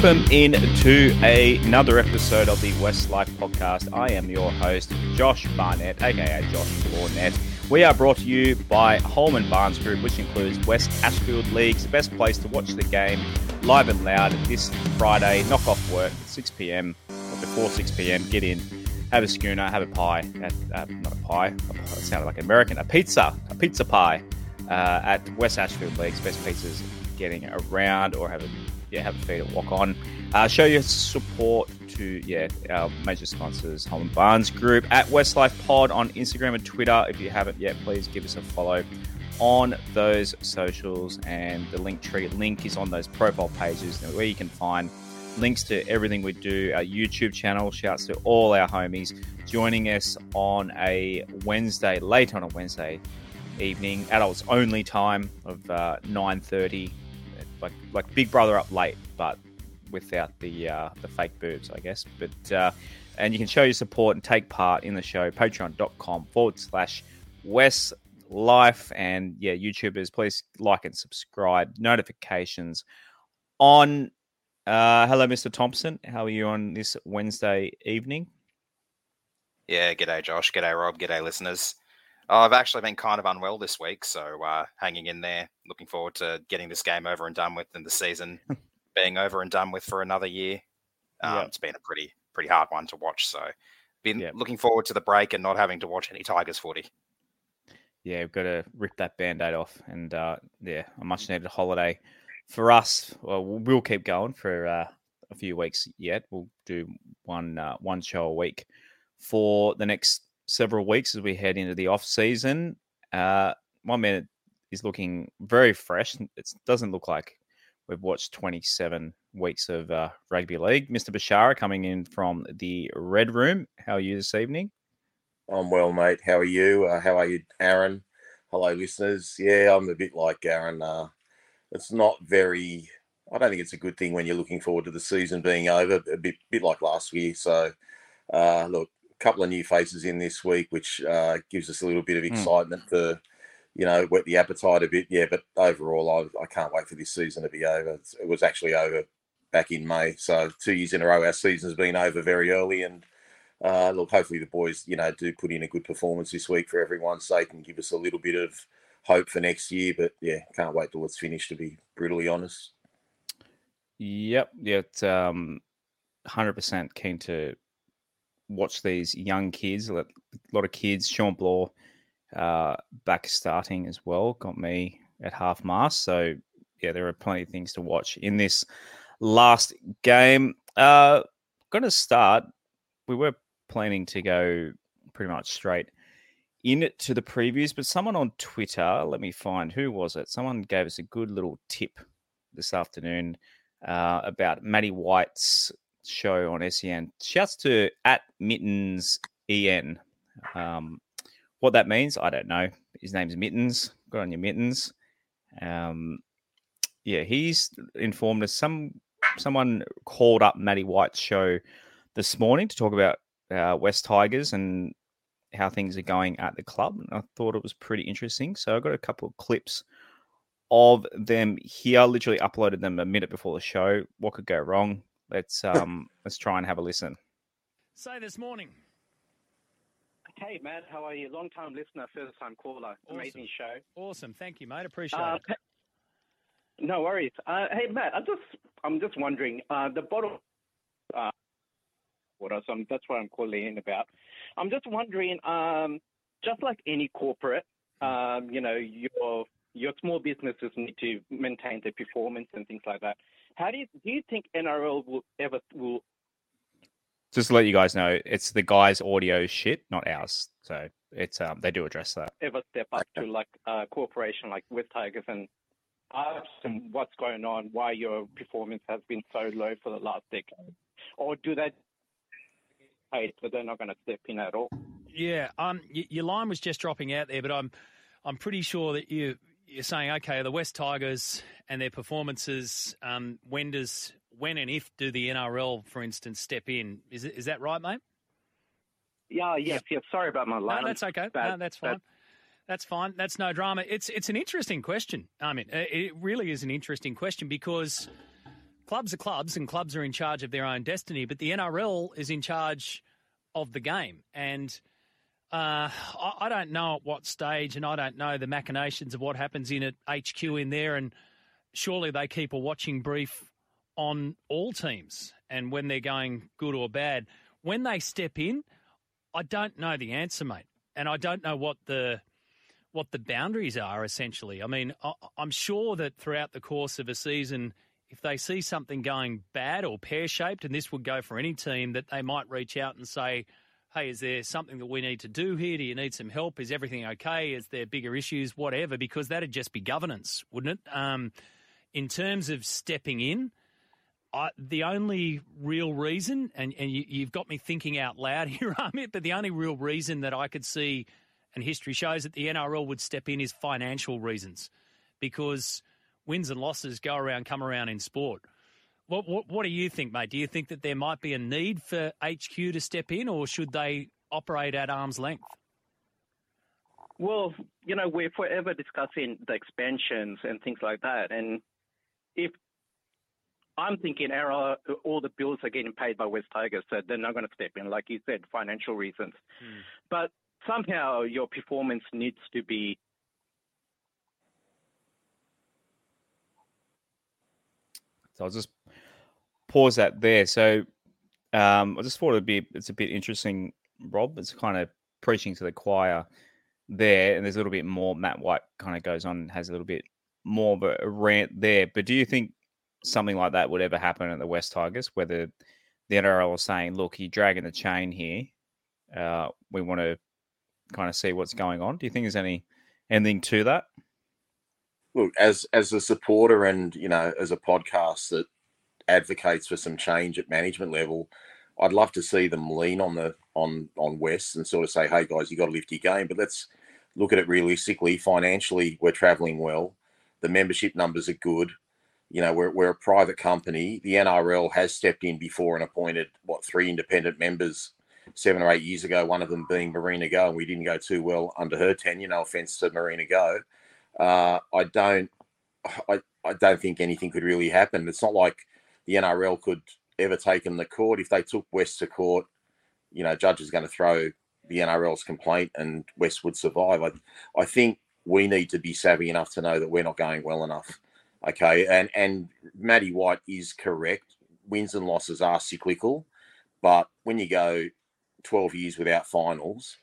welcome into another episode of the West Life Podcast. I am your host, Josh Barnett, aka Josh Barnett. We are brought to you by Holman Barnes Group, which includes West Ashfield Leagues, best place to watch the game live and loud this Friday. Knock off work at 6 p.m. or before 6 p.m. Get in, have a schooner, have a pie. Uh, not a pie, it sounded like American. A pizza, a pizza pie uh, at West Ashfield Leagues. Best pizzas getting around or have a yeah have a feed at Wok On. Uh, show your support to yeah our major sponsors, Holman Barnes Group at Westlife Pod on Instagram and Twitter. If you haven't yet, please give us a follow on those socials. And the link tree link is on those profile pages where you can find links to everything we do. Our YouTube channel. Shouts to all our homies joining us on a Wednesday, late on a Wednesday evening, adults only time of uh, nine thirty like like Big Brother up late, but without the uh, the fake boobs, I guess. But uh, and you can show your support and take part in the show. Patreon.com forward slash West Life and yeah, YouTubers, please like and subscribe. Notifications on. Uh, hello, Mr. Thompson. How are you on this Wednesday evening? Yeah, g'day, Josh. G'day, Rob. G'day, listeners. I've actually been kind of unwell this week, so uh, hanging in there. Looking forward to getting this game over and done with, and the season being over and done with for another year. Um, yep. It's been a pretty pretty hard one to watch, so been yep. looking forward to the break and not having to watch any Tigers footy. Yeah, we've got to rip that band-aid off, and uh, yeah, a much needed holiday for us. Well, we'll keep going for uh, a few weeks yet. We'll do one uh, one show a week for the next several weeks as we head into the off season. Uh, one minute is looking very fresh. It doesn't look like we've watched 27 weeks of uh, rugby league. Mr. Bashara coming in from the Red Room. How are you this evening? I'm well, mate. How are you? Uh, how are you, Aaron? Hello, listeners. Yeah, I'm a bit like Aaron. Uh, it's not very. I don't think it's a good thing when you're looking forward to the season being over. A bit, bit like last year. So, uh, look, couple of new faces in this week, which uh, gives us a little bit of hmm. excitement mm. to, you know, whet the appetite a bit. Yeah, but overall, I, I can't wait for this season to be over. It was actually over back in May, so two years in a row, our season's been over very early. And uh, look, hopefully the boys, you know, do put in a good performance this week for everyone's sake and give us a little bit of hope for next year. But yeah, can't wait till it's finished. To be brutally honest. Yep, yeah, it's um, hundred percent keen to watch these young kids, a lot of kids, Shawn Blore uh, back starting as well, got me at half mast. So, yeah, there are plenty of things to watch in this last game. Uh, going to start, we were planning to go pretty much straight in to the previews, but someone on Twitter, let me find who was it? Someone gave us a good little tip this afternoon uh, about Matty White's show on SEN. Shouts to at Mittens EN. Um, what that means, I don't know. His name's Mittens. Got on your mittens. Um, yeah, he's informed us. Some someone called up Matty White's show this morning to talk about uh, West Tigers and how things are going at the club. And I thought it was pretty interesting. So I got a couple of clips of them here. Literally uploaded them a minute before the show. What could go wrong? Let's um let's try and have a listen. Say this morning. Hey Matt, how are you? Long time listener, first time caller. Awesome. Amazing show. Awesome, thank you, mate. Appreciate uh, it. No worries. Uh, hey Matt, I just I'm just wondering uh, the bottle uh, water. So I'm, that's what I'm calling in about. I'm just wondering, um, just like any corporate, um, you know, your your small businesses need to maintain their performance and things like that. How do you do you think NRL will ever will? Just to let you guys know, it's the guys' audio shit, not ours. So it's um they do address that. Ever step up to like a corporation like West Tigers and ask them what's going on, why your performance has been so low for the last decade, or do they paid, but they're not going to step in at all? Yeah, um, your line was just dropping out there, but I'm I'm pretty sure that you you're saying, okay, the West Tigers and their performances, um, when does when and if do the NRL, for instance, step in? Is is that right, mate? Yeah, yes, yes. Sorry about my line. No, that's okay. Bad, no, that's fine. Bad. That's fine. That's no drama. It's it's an interesting question. I mean, it really is an interesting question because clubs are clubs, and clubs are in charge of their own destiny. But the NRL is in charge of the game, and uh, I, I, don't know at what stage, and I don't know the machinations of what happens in at HQ in there. And surely they keep a watching brief on all teams, and when they're going good or bad. When they step in, I don't know the answer, mate, and I don't know what the what the boundaries are. Essentially, I mean, I, I'm sure that throughout the course of a season if they see something going bad or pear shaped, and this would go for any team, that they might reach out and say, Hey, is there something that we need to do here? Do you need some help? Is everything okay? Is there bigger issues? Whatever, because that'd just be governance, wouldn't it? Um, in terms of stepping in, I, the only real reason, and, and you, have got me thinking out loud here, Amit, but the only real reason that I could see, and history shows that the NRL would step in, is financial reasons. Because wins and losses go around, come around in sport. What, what, what do you think, mate? Do you think that there might be a need for HQ to step in, or should they operate at arm's length? Well, you know, we're forever discussing the expansions and things like that. And if I'm thinking our, all the bills are getting paid by West Tigers, so they're not going to step in, like you said, financial reasons. Hmm. But somehow your performance needs to be So I'll just pause that there. So um, I just thought it'd be it's a bit interesting, Rob. It's kind of preaching to the choir there, and there's a little bit more. Matt White kind of goes on, has a little bit more of a rant there. But do you think something like that would ever happen at the West Tigers? Whether the NRL is saying, "Look, you're dragging the chain here. Uh, we want to kind of see what's going on." Do you think there's any anything to that? look as as a supporter and you know as a podcast that advocates for some change at management level i'd love to see them lean on the on on west and sort of say hey guys you got to lift your game. But let's look at it realistically. Financially we're traveling well. The membership numbers are good. You know we're, we're a private company. The nrl has stepped in before and appointed what three independent members seven or eight years ago one of them being marina go and we didn't go too well under her tenure. No offense to marina go. Uh, I don't, I, I don't think anything could really happen. It's not like the NRL could ever take them to court. If they took West to court, you know, judge is going to throw the NRL's complaint and West would survive. I, I think we need to be savvy enough to know that we're not going well enough. Okay, and and Matty White is correct. Wins and losses are cyclical, but when you go 12 years without finals,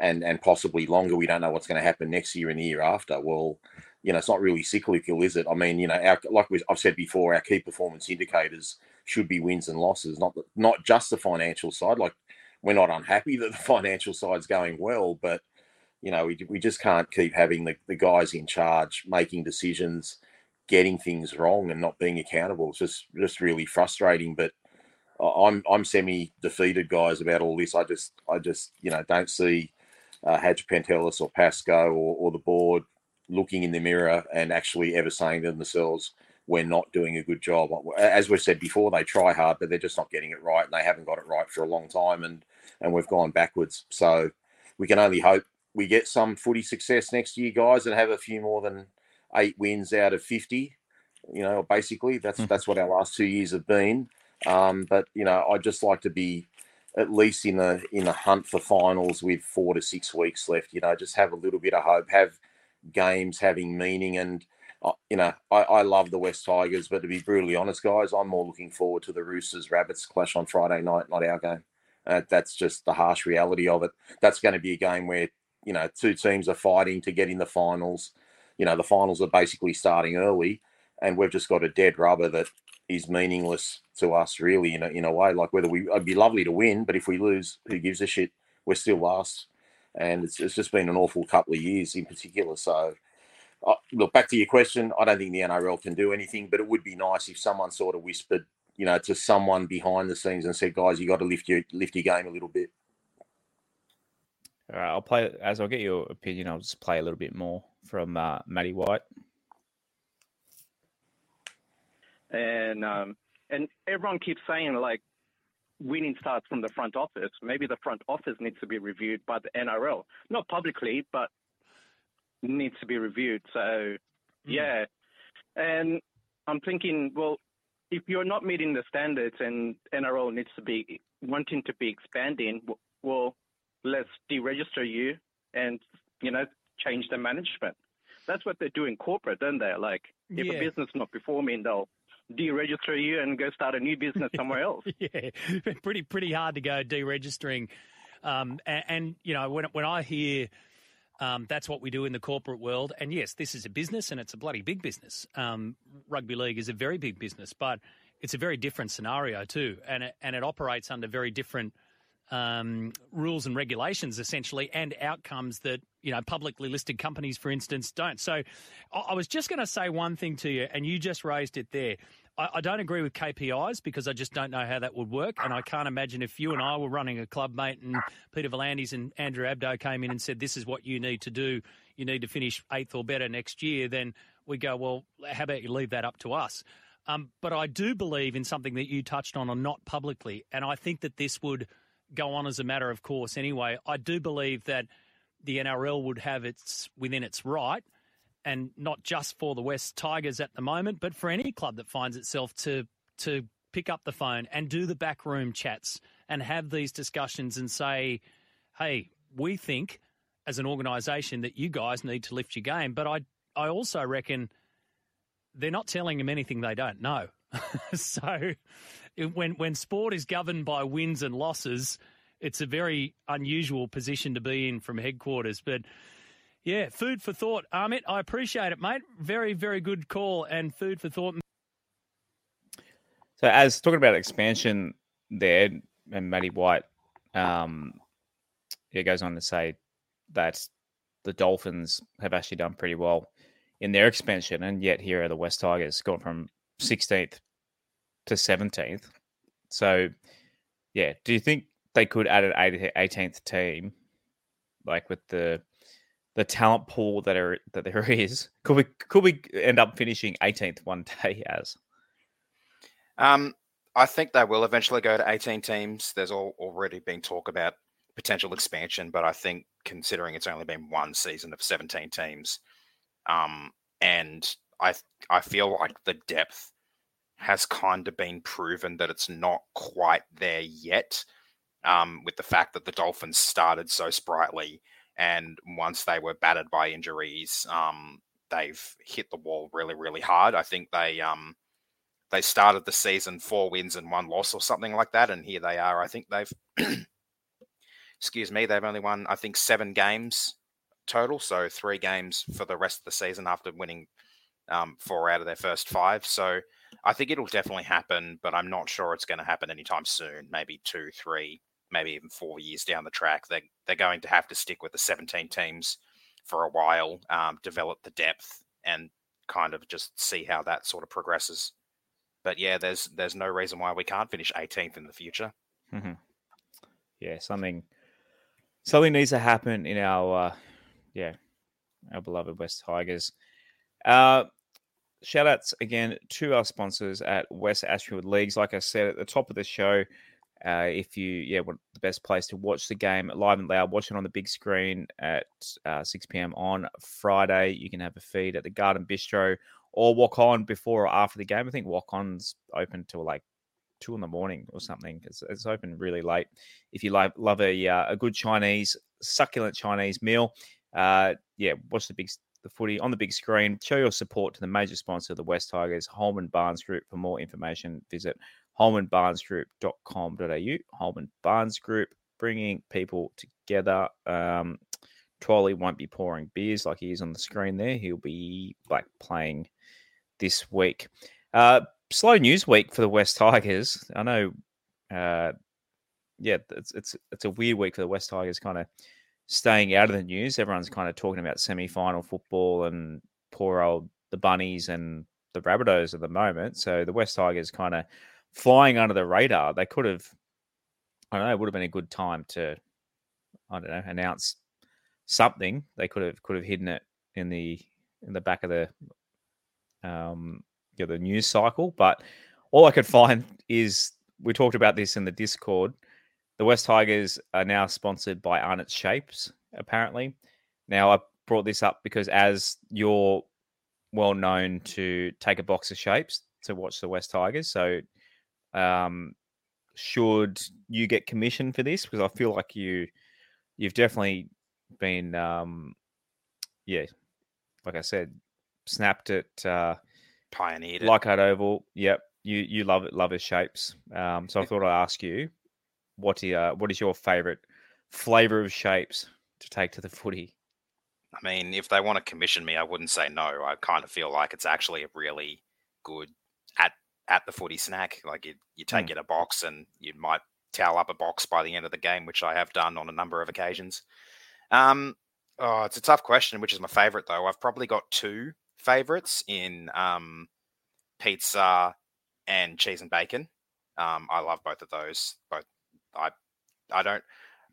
and and possibly longer. We don't know what's going to happen next year and the year after. Well, you know, it's not really cyclical, is it? I mean, you know, our, like I've said before, our key performance indicators should be wins and losses, not not just the financial side. Like we're not unhappy that the financial side's going well, but you know, we, we just can't keep having the, the guys in charge making decisions, getting things wrong, and not being accountable. It's just just really frustrating. But I'm I'm semi defeated, guys, about all this. I just I just you know don't see uh, Pentelis or Pascoe or, or the board looking in the mirror and actually ever saying to themselves, we're not doing a good job. As we've said before, they try hard, but they're just not getting it right, and they haven't got it right for a long time, and and we've gone backwards. So we can only hope we get some footy success next year, guys, and have a few more than eight wins out of fifty. You know, basically that's mm. that's what our last two years have been. Um, but you know, I'd just like to be at least in a in a hunt for finals with four to six weeks left. You know, just have a little bit of hope, have games having meaning, and uh, you know, I, I love the West Tigers, but to be brutally honest, guys, I'm more looking forward to the Roosters Rabbits clash on Friday night, not our game. Uh, that's just the harsh reality of it. That's going to be a game where you know two teams are fighting to get in the finals. You know, the finals are basically starting early, and we've just got a dead rubber that is meaningless to us, really, in a, in a way. Like whether we, it'd be lovely to win, but if we lose, who gives a shit? We're still last, and it's, it's just been an awful couple of years in particular. So, uh, look back to your question. I don't think the NRL can do anything, but it would be nice if someone sort of whispered, you know, to someone behind the scenes and said, "Guys, you got to lift your lift your game a little bit." All right, I'll play as I'll get your opinion. I'll just play a little bit more from uh, Matty White and um, and everyone keeps saying like winning starts from the front office. Maybe the front office needs to be reviewed by the NRL, not publicly, but needs to be reviewed. So mm. yeah, and I'm thinking, well, if you're not meeting the standards and NRL needs to be wanting to be expanding, well, let's deregister you and you know change the management. That's what they do in corporate, don't they? Like if Yeah. a business not performing, they'll deregister you and go start a new business somewhere else. yeah, pretty pretty hard to go deregistering. Um, and, and you know when when I hear um, that's what we do in the corporate world, and yes, this is a business and it's a bloody big business. Um, rugby league is a very big business, but it's a very different scenario too, and it, and it operates under very different um, rules and regulations essentially, and outcomes that you know publicly listed companies, for instance, don't. So, I, was just going to say one thing to you, and you just raised it there. I, I don't agree with KPIs because I just don't know how that would work, and I can't imagine if you and I were running a club, mate, and Peter V'landys and Andrew Abdo came in and said, "This is what you need to do. You need to finish eighth or better next year." Then we go, "Well, how about you leave that up to us?" Um, but I do believe in something that you touched on, or not publicly, and I think that this would go on as a matter of course. Anyway, I do believe that the NRL would have its within its right, and not just for the West Tigers at the moment, but for any club that finds itself to to pick up the phone and do the backroom chats and have these discussions and say, "Hey, we think as an organisation that you guys need to lift your game." But I I also reckon they're not telling them anything they don't know. so when when sport is governed by wins and losses, it's a very unusual position to be in from headquarters. But yeah, food for thought, Amit. I appreciate it, mate. Very very good call and food for thought. So, as talking about expansion there, and Matty White, um, it goes on to say that the Dolphins have actually done pretty well in their expansion, and yet here are the West Tigers gone from 16th to 17th. So, yeah, do you think they could add an 18th team, like with the the talent pool that are that there is? Could we could we end up finishing 18th one day as? Um, I think they will eventually go to 18 teams. There's all, already been talk about potential expansion, but I think considering it's only been one season of 17 teams, um, and I I feel like the depth has kind of been proven that it's not quite there yet. Um, with the fact that the Dolphins started so sprightly, and once they were battered by injuries, um, they've hit the wall really, really hard. I think they um, they started the season four wins and one loss or something like that, and here they are. I think they've, excuse me, they've only won I think seven games total, so three games for the rest of the season after winning um, four out of their first five. So I think it'll definitely happen, but I'm not sure it's going to happen anytime soon. Maybe two, three, maybe even four years down the track. They they're going to have to stick with the 17 teams for a while, um, develop the depth, and kind of just see how that sort of progresses but yeah, there's there's no reason why we can't finish 18th in the future. Mm-hmm. Yeah, something something needs to happen in our uh, yeah our beloved West Tigers. Uh, shout outs again to our sponsors at West Ashfield Leagues. Like I said at the top of the show, uh, if you yeah want the best place to watch the game live and loud, watch it on the big screen at uh, 6 p.m. on Friday. You can have a feed at the Garden Bistro or Wok On before or after the game. I think Wok On's open till like two in the morning or something. It's, it's open really late. If you like, love a uh, a good Chinese, succulent Chinese meal, uh, yeah, watch the big the footy on the big screen. Show your support to the major sponsor of the West Tigers, Holman Barnes Group. For more information, visit holmanbarnesgroup.com.au. Holman Barnes Group, bringing people together. Um, won't be pouring beers like he is on the screen there. He'll be like playing this week. Uh, slow news week for the West Tigers. I know, uh, yeah, it's it's it's a weird week for the West Tigers, kind of staying out of the news. Everyone's kind of talking about semi-final football and poor old the Bunnies and the Rabbitohs at the moment. So the West Tigers kind of flying under the radar. They could have, I don't know, it would have been a good time to, I don't know, announce something. They could have could have hidden it in the in the back of the um yeah, the news cycle. But all I could find is we talked about this in the Discord. The West Tigers are now sponsored by Arnott Shapes, apparently. Now I brought this up because as you're well known to take a box of shapes, to watch the West Tigers. So, um, should you get commission for this? Because I feel like you, you've definitely been, um, yeah, like I said, snapped it. Uh, Pioneered it. Leichhardt Oval. Yep, you you love it, love his shapes. Um, so I thought I'd ask you, what uh, what is your favourite flavour of shapes to take to the footy? I mean, if they want to commission me, I wouldn't say no. I kind of feel like it's actually a really good at at the footy snack. Like you, you take Mm. it a box and you might towel up a box by the end of the game, which I have done on a number of occasions. Um, oh, it's a tough question. Which is my favorite though? I've probably got two favorites in um, pizza and cheese and bacon. Um, I love both of those. Both I I don't.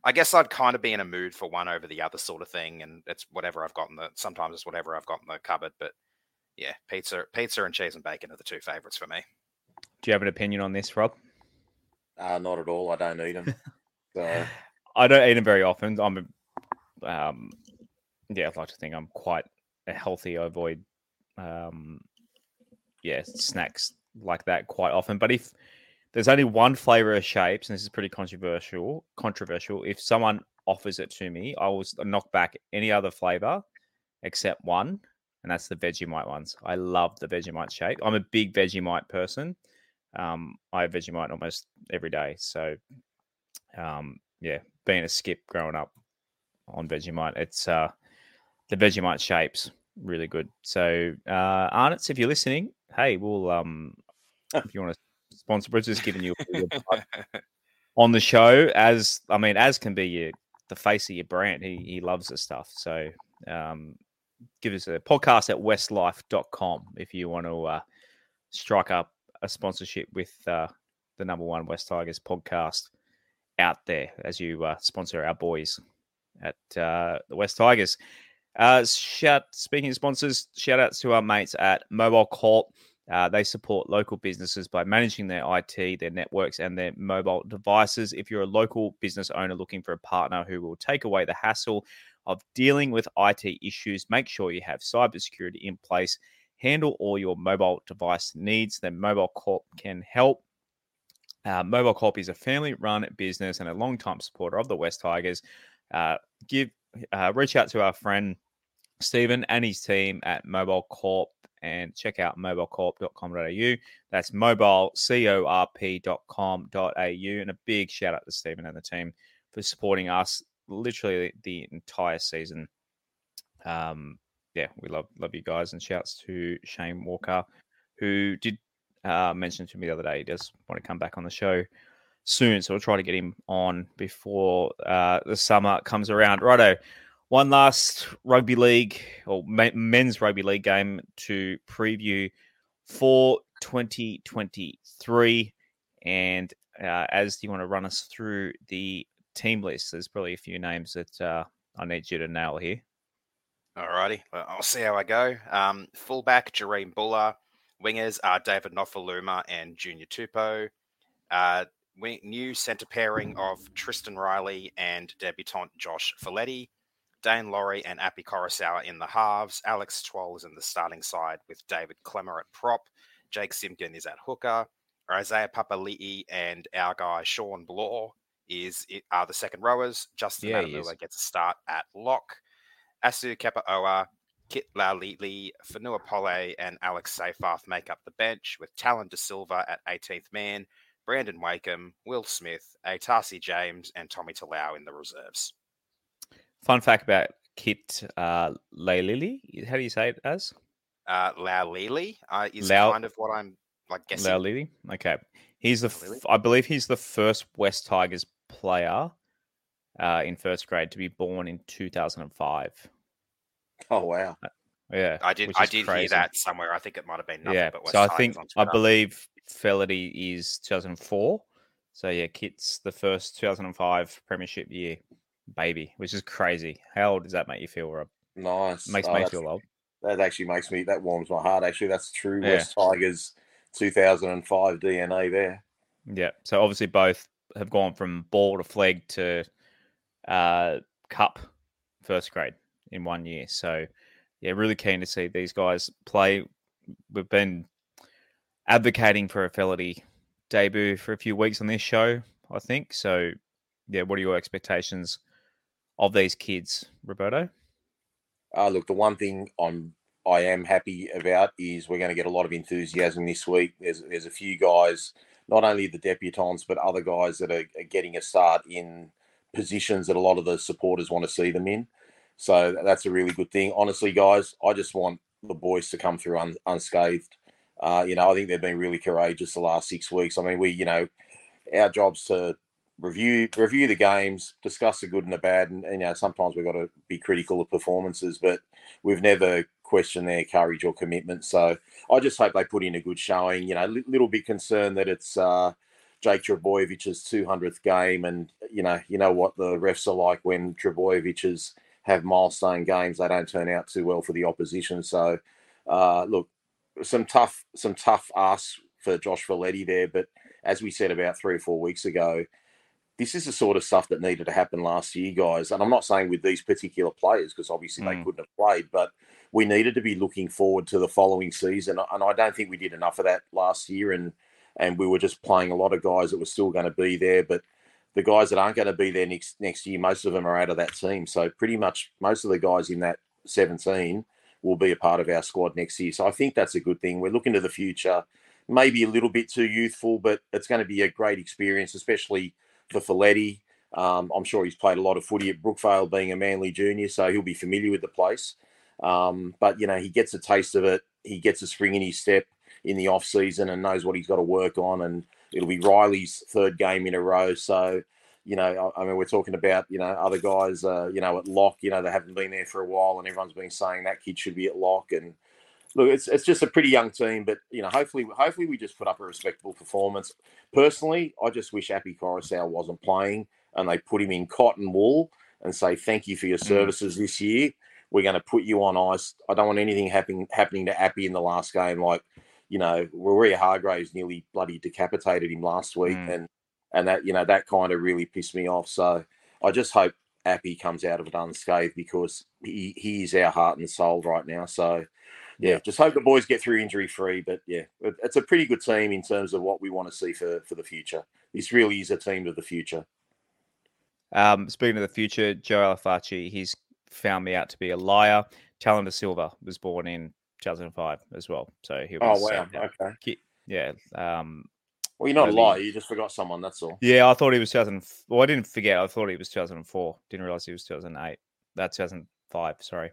I guess I'd kind of be in a mood for one over the other sort of thing, and it's whatever I've got in the. Sometimes it's whatever I've got in the cupboard, but yeah, pizza, pizza, and cheese and bacon are the two favorites for me. Do you have an opinion on this, Rob? Uh, not at all. I don't eat them. so I don't eat them very often. I'm, um, yeah, I'd like to think I'm quite a healthy. I avoid, um, yeah, snacks like that quite often. But if there's only one flavor of shapes, and this is pretty controversial, controversial. If someone offers it to me, I will knock back any other flavor except one, and that's the Vegemite ones. I love the Vegemite shape. I'm a big Vegemite person. Um, I have Vegemite almost every day. So, um, yeah, being a skip growing up on Vegemite, it's uh, the Vegemite shapes really good. So, uh, Arnott's, if you're listening, hey, we'll um, if you want to sponsor, we're just giving you a on the show. As I mean, as can be your the face of your brand. He he loves the stuff. So, um, give us a podcast at westlife.com if you want to uh, strike up a sponsorship with uh, the number one West Tigers podcast out there as you uh, sponsor our boys at uh, the West Tigers. Uh, shout speaking of sponsors, shout outs to our mates at Mobile Corp. Uh, they support local businesses by managing their IT, their networks, and their mobile devices. If you're a local business owner looking for a partner who will take away the hassle of dealing with IT issues, make sure you have cybersecurity in place. Handle all your mobile device needs. Then Mobile Corp can help. Uh, Mobile Corp is a family-run business and a long-time supporter of the West Tigers. Uh, give uh, reach out to our friend Stephen and his team at Mobile Corp and check out mobilecorp.com.au. That's mobilecorp.com.au. And a big shout out to Stephen and the team for supporting us literally the entire season. Um, yeah, we love love you guys and shouts to Shane Walker, who did uh, mention to me the other day he does want to come back on the show soon. So we'll try to get him on before uh, the summer comes around. Righto. One last rugby league or men's rugby league game to preview for 2023. And uh, as you want to run us through the team list? There's probably a few names that uh, I need you to nail here. Alrighty, well, I'll see how I go. Um, fullback Jahream Bula, wingers are David Nofoaluma and Junior Tupou. Uh, new centre pairing of Tristan Riley and debutant Josh Feledy. Daine Laurie and Api Koroisau in the halves. Alex Twal is in the starting side with David Klemmer at prop. Jake Simpkin is at hooker. Isaiah Papali'i and our guy Shawn Blore is are the second rowers. Justin Yeah. Matamua gets a start at lock. Asu Kepaoa, Kit Laulili, Fonua Pole, and Alex Seyfarth make up the bench, with Tallyn Da Silva at 18th man, Brandon Wakeham, Will Smith, Atasi James, and Tommy Talau in the reserves. Fun fact about Kit uh, Lailili. How do you say it as? Uh, Laulili uh, is Lau- kind of what I'm like guessing. Lailili. Okay. He's the, Laulili? f- I believe he's the first West Tigers player uh, in first grade to be born in 2005. oh wow. Yeah. I did I is did hear that somewhere. I think it might have been nothing yeah. but West So I Tigers think I believe Feledy is 2004. So yeah, Kit's the first 2005 Premiership year baby, which is crazy. How old does that make you feel, Rob? Nice. Makes Oh, me feel old. That actually makes me that warms my heart. Actually, that's true. Yeah. West Tigers, 2005 DNA there. Yeah. So obviously both have gone from ball to flag to uh, cup first grade in one year. So yeah, really keen to see these guys play. We've been advocating for a Feledy debut for a few weeks on this show, I think. So, yeah, what are your expectations of these kids, Roberto? Uh, look, the one thing I'm I am happy about is we're going to get a lot of enthusiasm this week. There's there's a few guys, not only the debutants, but other guys that are, are getting a start in positions that a lot of the supporters want to see them in. So that's a really good thing. Honestly, guys, I just want the boys to come through un, unscathed. Uh, you know, I think they've been really courageous the last six weeks. I mean, we, you know, our job's to review review the games, discuss the good and the bad, and, and you know sometimes we've got to be critical of performances, but we've never questioned their courage or commitment. So I just hope they put in a good showing. You know, a li- little bit concerned that it's uh, Jake Trbojevic's 200th game, and you know, you know what the refs are like when Trbojevics have milestone games; they don't turn out too well for the opposition. So, uh, look, some tough, some tough asks for Josh Feledy there, but as we said about three or four weeks ago, this is the sort of stuff that needed to happen last year, guys. And I'm not saying with these particular players because obviously mm. they couldn't have played, but we needed to be looking forward to the following season. And I don't think we did enough of that last year. And and we were just playing a lot of guys that were still going to be there, but the guys that aren't going to be there next next year, most of them are out of that team. So pretty much most of the guys in that 17 will be a part of our squad next year. So I think that's a good thing. We're looking to the future. Maybe a little bit too youthful, but it's going to be a great experience, especially for Feledy. Um, I'm sure he's played a lot of footy at Brookvale, being a Manly junior, so he'll be familiar with the place. Um, but you know, he gets a taste of it. He gets a spring in his step in the off season and knows what he's got to work on. And it'll be Riley's third game in a row. So you know, I mean, we're talking about, you know, other guys, uh, you know, at lock, you know, they haven't been there for a while and everyone's been saying that kid should be at lock. And look, it's, it's just a pretty young team, but, you know, hopefully, hopefully we just put up a respectable performance. Personally, I just wish Api Koroisau wasn't playing and they put him in cotton wool and say, thank you for your mm. services mm. this year. We're going to put you on ice. I don't want anything happening, happening to Api in the last game. Like, you know, Waerea-Hargreaves nearly bloody decapitated him last week. Mm. And, and that you know that kind of really pissed me off. So I just hope Api comes out of it unscathed because he he is our heart and soul right now. So yeah, just hope the boys get through injury free. But yeah, it's a pretty good team in terms of what we want to see for for the future. This really is a team of the future. Um, speaking of the future, Joe Alafaci, he's found me out to be a liar. Tallyn Silva was born in 2005 as well, so he was. Oh wow! Okay. Yeah. Um, well, you're not a liar. You just forgot someone. That's all. Yeah, I thought he was 2000. Well, I didn't forget. I thought he was 2004. Didn't realize he was 2008. That's 2005. Sorry.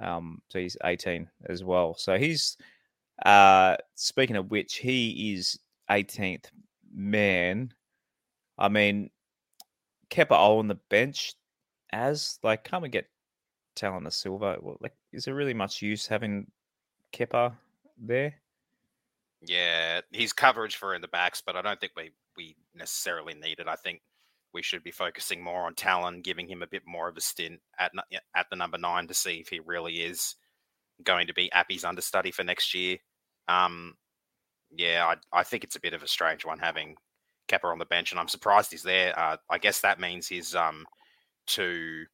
Um, so he's 18 as well. So he's. Uh, speaking of which, he is 18th man. I mean, Kepaoa on the bench as like, can't we get Tallyn Silva? Well, like, is there really much use having Kepa there? Yeah, he's coverage for in the backs, but I don't think we we necessarily need it. I think we should be focusing more on Tallyn, giving him a bit more of a stint at at the number nine to see if he really is going to be Api's understudy for next year. Um, yeah, I, I think it's a bit of a strange one having Kepa on the bench, and I'm surprised he's there. Uh, I guess that means his um, two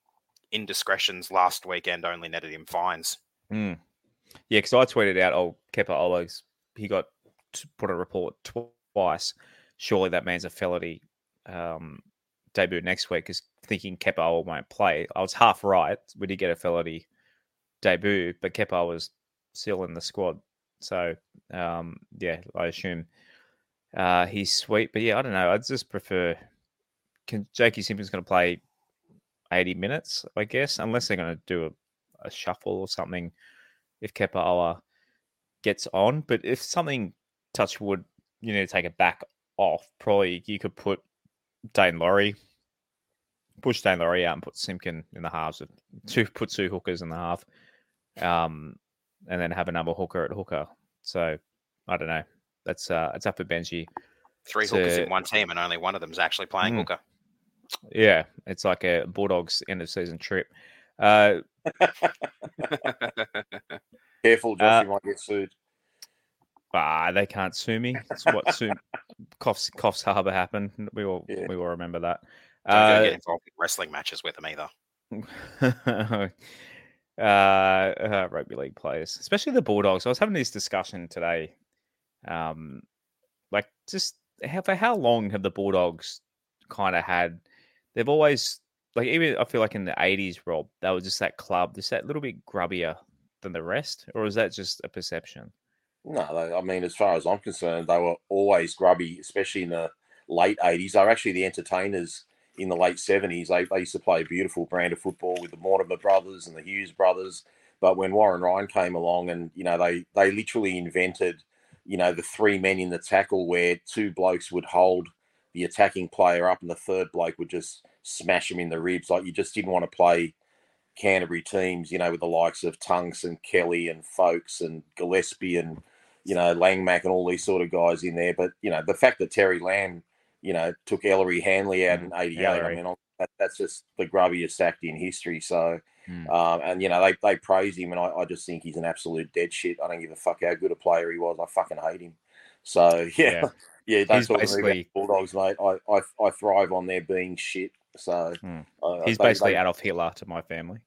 indiscretions last weekend only netted him fines. Mm. Yeah, because I tweeted out, "Oh, Kepa always he got put a report twice. Surely that means a Feledy um, debut next week. Because thinking Kepa won't play, I was half right. We did get a Feledy debut, but Kepa was still in the squad. So um, yeah, I assume uh, he's sweet. But yeah, I don't know. I'd just prefer. Can Jakey Simpkin's going to play eighty minutes? I guess, unless they're going to do a, a shuffle or something. If Kepa gets on. But if something touch wood, you need to take it back off. Probably you could put Daine Laurie, push Daine Laurie out and put Simpkin in the halves. Of two put two hookers in the half, um, and then have another hooker at hooker. So I don't know. That's uh, it's up for Benji. Three to... hookers in one team, and only one of them's actually playing mm. hooker. Yeah, it's like a Bulldogs end of season trip. Uh, Careful, Josh, uh, you might get sued. Ah, they can't sue me. That's what soon Coffs Coffs Harbour happened. We all yeah. we all remember that. Don't uh, get involved in wrestling matches with them either. uh, uh, rugby league players, especially the Bulldogs. I was having this discussion today Um, like just how, for how long have the Bulldogs kind of had? They've always like even I feel like in the '80s, Rob, they were just that club, just that little bit grubbier than the rest, or is that just a perception? No, I mean, as far as I'm concerned, they were always grubby, especially in the late '80s. They were actually the entertainers in the late '70s. They, they used to play a beautiful brand of football with the Mortimer brothers and the Hughes brothers. But when Warren Ryan came along, and you know, they they literally invented, you know, the three men in the tackle where two blokes would hold the attacking player up, and the third bloke would just smash him in the ribs. Like you just didn't want to play Canterbury teams, you know, with the likes of Tunks and Kelly and Folkes and Gillespie and you know Langmack and all these sort of guys in there. But you know, the fact that Terry Lamb, you know, took Ellery Hanley out in '88, I mean, that, that's just the grubbiest act in history. So. Mm. Um, and you know they, they praise him, and I, I, just think he's an absolute dead shit. I don't give a fuck how good a player he was. I fucking hate him. So yeah, yeah, yeah don't basically... Bulldogs, mate. I, I I thrive on their being shit. So mm. uh, he's they, basically they, Adolf Hitler to my family.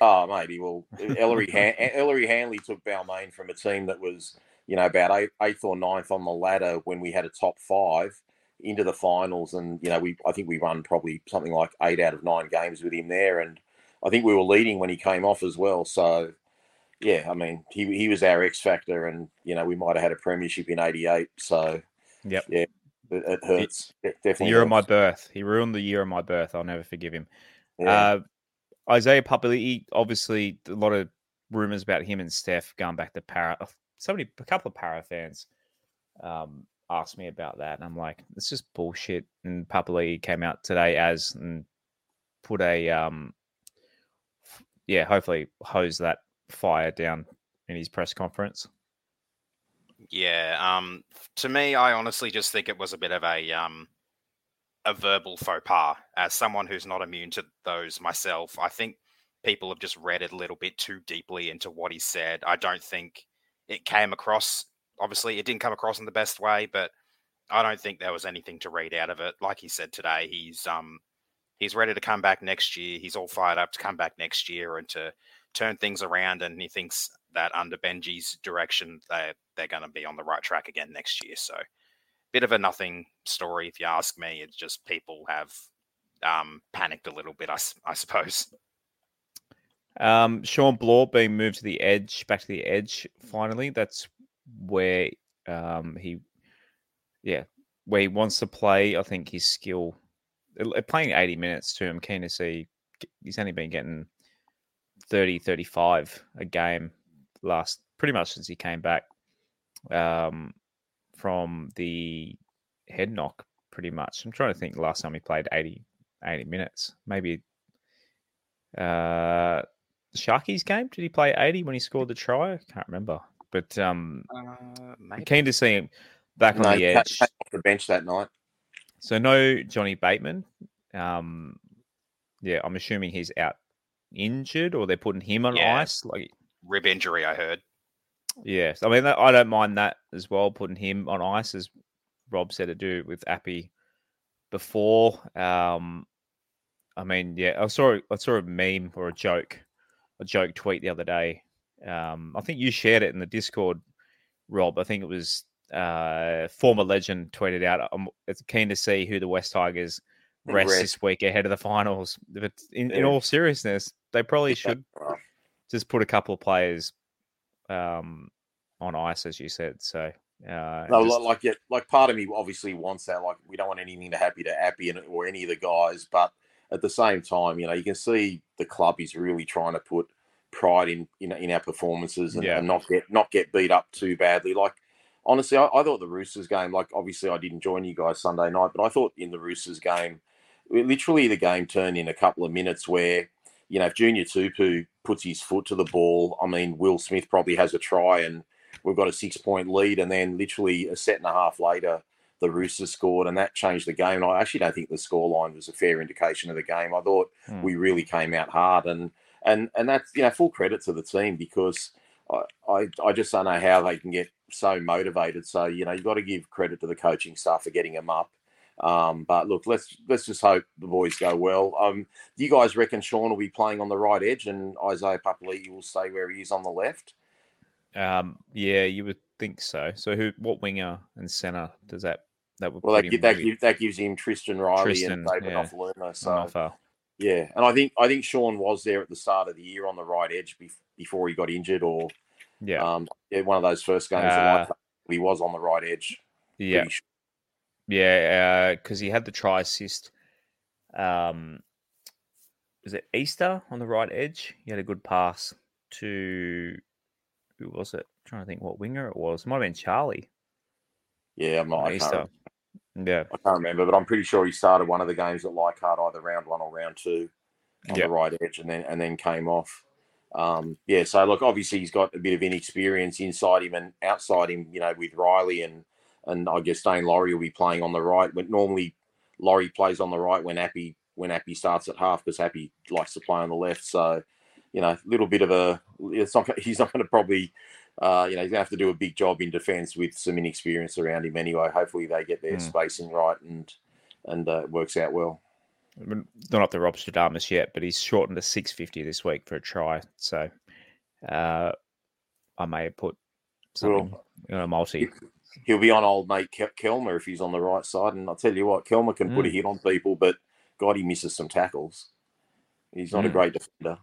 Oh, maybe. Well, Ellery Han- Ellery Hanley took Balmain from a team that was you know about eighth or ninth on the ladder when we had a top five into the finals, and you know we I think we won probably something like eight out of nine games with him there, and I think we were leading when he came off as well. So, yeah, I mean, he he was our X factor, and you know, we might have had a premiership in '88. So, yep, yeah, it, it hurts. It definitely. The year hurts. of my birth. He ruined the year of my birth. I'll never forgive him. Yeah. Uh, Isaiah Papali'i, obviously, a lot of rumors about him and Steph going back to Para. Somebody, a couple of Para fans, um, asked me about that, and I'm like, it's just bullshit. And Papali'i came out today as and put a um yeah, hopefully hose that fire down in his press conference. Yeah, um, to me, I honestly just think it was a bit of a um, a verbal faux pas. As someone who's not immune to those myself, I think people have just read it a little bit too deeply into what he said. I don't think it came across. Obviously, it didn't come across in the best way, but I don't think there was anything to read out of it. Like he said today, he's um he's ready to come back next year. He's all fired up to come back next year and to turn things around. And he thinks that under Benji's direction, they they're going to be on the right track again next year. So, bit of a nothing story, if you ask me. It's just people have um, panicked a little bit, I, I suppose. Um, Shawn Blore being moved to the edge, back to the edge. Finally, that's where um, he, yeah, where he wants to play. I think his skill playing 80 minutes too. I'm keen to see. He's only been getting 30, 35 a game last pretty much since he came back um, from the head knock. Pretty much. I'm trying to think. Last time he played 80, 80 minutes, maybe. Uh, Sharkies game. Did he play 80 when he scored the try? I can't remember. But um, uh, keen to see him back no, on the edge. Off the bench that night. So no Johnny Bateman. Um, yeah, I'm assuming he's out injured, or they're putting him on yeah. ice. Like rib injury, I heard. Yes, I mean I don't mind that as well. Putting him on ice, as Rob said to do with Api before. Um, I mean, yeah, I saw I saw a meme or a joke, a joke tweet the other day. Um, I think you shared it in the Discord, Rob. I think it was uh, former legend tweeted out, "I'm keen to see who the West Tigers rest, this week ahead of the finals." But in, yeah. in all seriousness, they probably should just put a couple of players um, on ice, as you said. So. Uh, no, just... like like part of me obviously wants that. Like we don't want anything to happen to Api and or any of the guys, but at the same time, you know, you can see the club is really trying to put pride in in, in our performances and, yeah. and, not get not get beat up too badly. Like honestly, I, I, thought the Roosters game, like obviously I didn't join you guys Sunday night, but I thought in the Roosters game, literally the game turned in a couple of minutes where, you know, if Junior Tupou puts his foot to the ball, I mean, Will Smith probably has a try and we've got a six point lead. And then literally a set and a half later, the Roosters scored and that changed the game. And I actually don't think the scoreline was a fair indication of the game. I thought hmm. we really came out hard and, and, and that's, you know, full credit to the team because I, I, I just don't know how they can get so motivated. So you know you've got to give credit to the coaching staff for getting them up. Um, but look, let's let's just hope the boys go well. Um, do you guys reckon Shawn will be playing on the right edge and Isaiah Papali'i will stay where he is on the left? Um, yeah, you would think so. So who? What winger and centre does that? That would Well, that, that, that gives him Tristan Riley Tristan, and David yeah. So. Yeah, and I think I think Shawn was there at the start of the year on the right edge bef- before he got injured, or Yeah, um, yeah, one of those first games. Uh, he was on the right edge. yeah, sure. yeah. Because he had the try assist. Um, was it Easter on the right edge? He had a good pass to who was it? trying to think what winger it was. It might have been Charlie. Yeah, I'm not. Easter. Yeah, I can't remember, but I'm pretty sure he started one of the games at Leichhardt, either round one or round two, on Yeah. the right edge, and then and then came off. Um, yeah, so look, obviously he's got a bit of inexperience inside him and outside him. You know, with Riley and and I guess Daine Laurie will be playing on the right. When normally Laurie plays on the right when Api when Api starts at half because Api likes to play on the left. So you know, a little bit of a. It's not. He's not going to probably. Uh, you know, he's going to have to do a big job in defence with some inexperience around him anyway. Hopefully, they get their Hmm. spacing right and and uh, it works out well. not up to Rob Stradamus yet, but he's shortened to six fifty this week for a try. So uh, I may have put something in a multi. He'll be on old mate Klemmer if he's on the right side. And I'll tell you what, Klemmer can put a Mm. hit on people, but God, he misses some tackles. He's not a Mm. great defender.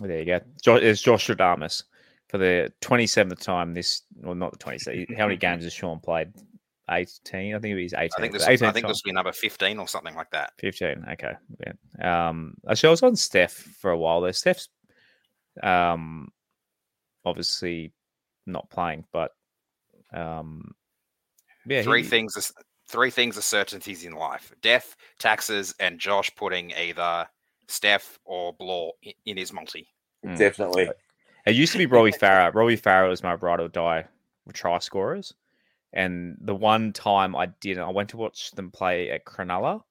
There you go. It's Josh Stradamus for the twenty seventh time. This, well, not the twenty seventh. How many games has Shawn played? Eighteen. I think it was eighteen. I think this. It was I think time. this will be number fifteen or something like that. 15. Okay. Yeah. Um, actually, I was on Steph for a while there. Steph's um, obviously not playing, but um, yeah. three he- things. Are, three things are certainties in life: death, taxes, and Josh putting either Steph or Blore in his multi. Definitely. It used to be Robbie Farah. Robbie Farah was my ride or die try scorers. And the one time I didn't, I went to watch them play at Cronulla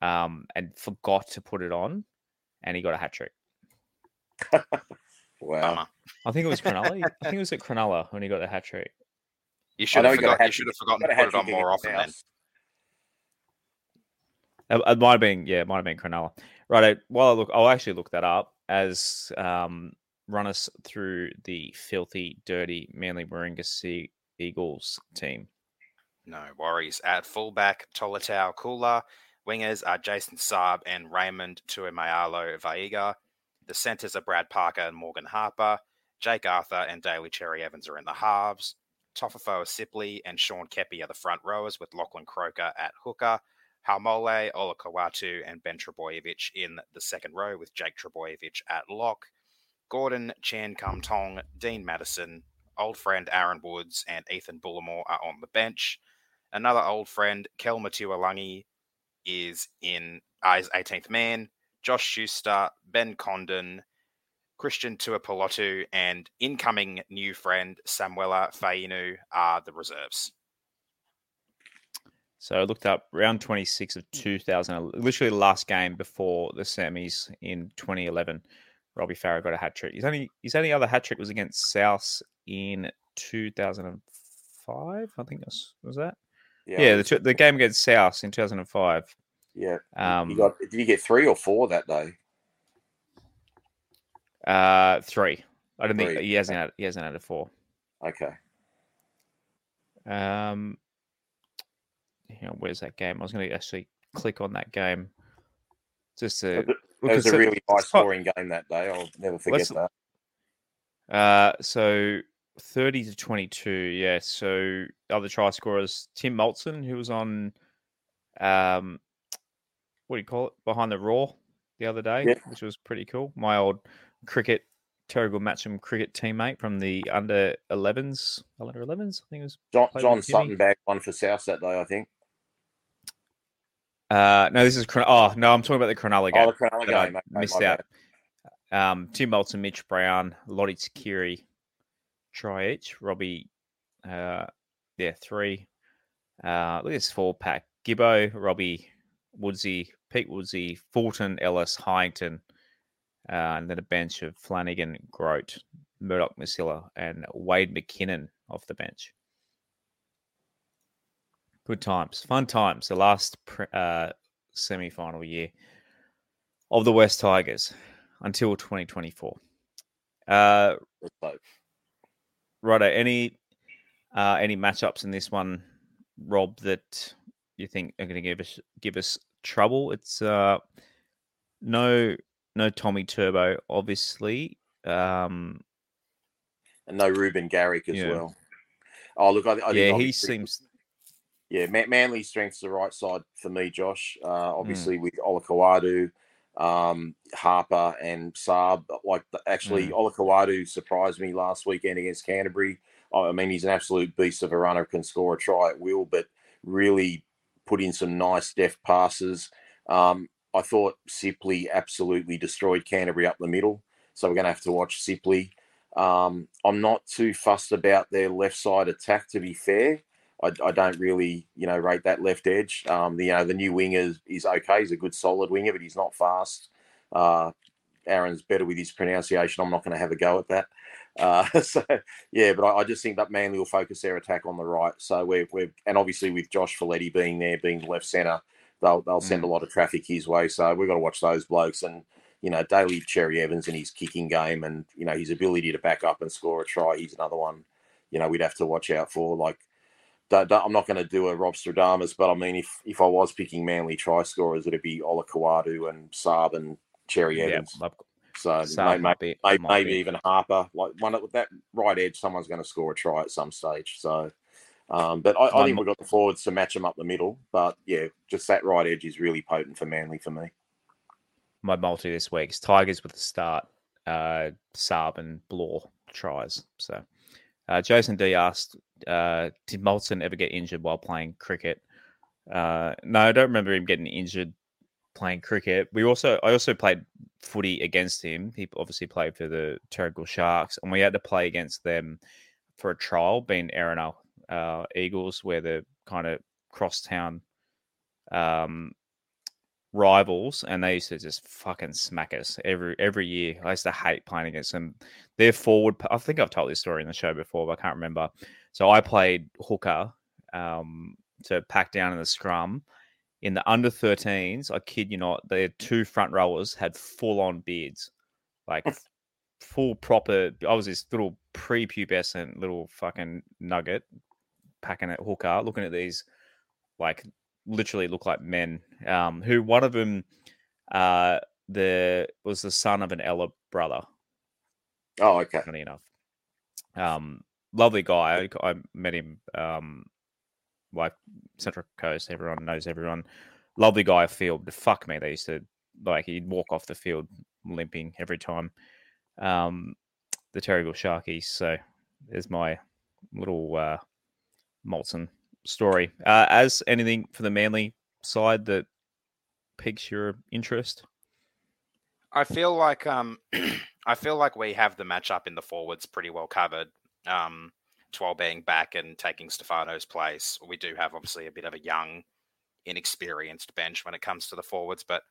um, and forgot to put it on, and he got a hat trick. Wow. Bummer. I think it was Cronulla. I think it was at Cronulla when he got the hat trick. You should know have he got a forgot, you should have forgotten got to a put hat it on trick more often. Then It, it might have been, yeah, it might have been Cronulla. Right. While I look, I'll actually look that up as um, run us through the filthy, dirty Manly Warringah Sea Eagles team. no worries. At fullback, Tolutau Koula. Wingers are Jason Saab and Raymond Tuimayalo Vaiga. The centres are Brad Parker and Morgan Harper. Jake Arthur and Daly Cherry Evans are in the halves. Toafofoa Sipley and Sean Keppie are the front rowers with Lachlan Croker at hooker. Haumole, Olakau'atu, and Ben Trbojevic in the second row with Jake Trbojevic at lock. Gordon, Chan Kum Tong, Dean Madison, old friend Aaron Woods, and Ethan Bullemor are on the bench. Another old friend, Kelma Tuilagi, is in is 18th man. Josh Schuster, Ben Condon, Christian Tuipulotu, and incoming new friend Samuela Fainu are the reserves. So I looked up round 26 of 2000, literally the last game before the semis in 2011. Robbie Farah got a hat trick. His only his only other hat trick was against South in 2005. I think was was that. Yeah, the, the game against South in 2005. yeah. Um, you got, did you get three or four that day? uh, three. I don't think he hasn't had he hasn't had a four. Okay. Um, where's that game? I was going to actually click on that game just to. It was a really high scoring game that day. I'll never forget that. Uh, so thirty to twenty-two. Yeah. So other try scorers: Tim Moltzen, who was on, um, what do you call it, behind the raw the other day, Yeah. which was pretty cool. My old cricket, terrible matcham cricket teammate from the under 11s, under 11s. I think it was. John, John. Sutton bagged one for South that day, I think. Uh, no, this is Chron- oh no, I'm talking about the Cronulla game. Oh, the Cronulla game. okay, missed out. bad. Um, Tim Moltzen, Mitch Brown, Lote Tuqiri, try each. Robbie, uh, yeah, three. Uh, look at this four pack: Gibbo, Robbie, Woodsy, Pete Woodsy, Fulton, Ellis, Heighington, uh, and then a bench of Flanagan, Grote, Murdoch, Masilla, and Wade McKinnon off the bench. Good times, fun times. The last uh, semi-final year of the West Tigers until 2024. Uh, righto, any Uh, any matchups in this one, Rob, that you think are going to give us give us trouble? It's uh, no no Tommy Turbo, obviously. Um, and no Reuben Garrick as Yeah. well. Oh, look, I, I yeah, he seems. Yeah, Man- Manly strength's the right side for me, Josh. Uh, obviously, with Olakau'atu, um, Harper, and Saab. Like, the, actually, Mm. Olakau'atu surprised me last weekend against Canterbury. I mean, he's an absolute beast of a runner, can score a try at will, but really put in some nice deft passes. Um, I thought Sipley absolutely destroyed Canterbury up the middle, so we're going to have to watch Sipley. Um, I'm not too fussed about their left side attack, to be fair. I, I don't really, you know, rate that left edge. Um, the, you know, the new winger is, is okay. He's a good, solid winger, but he's not fast. Uh, Aaron's better with his pronunciation. I'm not going to have a go at that. Uh, so yeah, but I, I just think that Manly will focus their attack on the right. So we're, we're and obviously with Josh Feledy being there, being the left centre, they'll they'll send a lot of traffic his way. So we've got to watch those blokes and you know Daly Cherry Evans and his kicking game and you know his ability to back up and score a try. He's another one. You know we'd have to watch out for. Like don't, don't- I'm not going to do a Rob Stradamus, but I mean if if I was picking Manly try scorers, it'd be Olakau'atu and Saab and Cherry Yeah, Evans. I've- So Saab may- might be- may- maybe even Harper. Like one of that right edge, someone's going to score a try at some stage. So, um, but I, I think we've got the forwards to match them up the middle. But yeah, just that right edge is really potent for Manly for me. my multi this week is Tigers with the start, uh, Saab and Blore tries. So, uh, Jason D asked, uh, did Moltzen ever get injured while playing cricket? Uh, no, I don't remember him getting injured playing cricket. We also, I also played footy against him. He obviously played for the Terrigal Sharks, and we had to play against them for a trial, being Erina uh, Eagles, where the kind of crosstown um, rivals, and they used to just fucking smack us every every year. I used to hate playing against them. Their forward, I think I've told this story in the show before, but I can't remember. So I played hooker um, to pack down in the scrum. In the under 13s, I kid you not, their two front rowers had full on beards, like full proper. I was this little prepubescent little fucking nugget packing at hooker, looking at these like literally look like men. Um, who one of them, uh, the was the son of an Ella brother. Oh, okay. Funny enough, um, lovely guy. I, I met him, um, like Central Coast. Everyone knows everyone. Lovely guy. Field. Fuck me. They used to like he'd walk off the field limping every time. Um, the terrible Sharkies. So there's my little uh, Moltzen story. Uh, as anything for the Manly side that piques your interest? I feel like um, I feel like we have the matchup in the forwards pretty well covered. Um, Twal being back and taking Stefano's place. We do have obviously a bit of a young, inexperienced bench when it comes to the forwards, but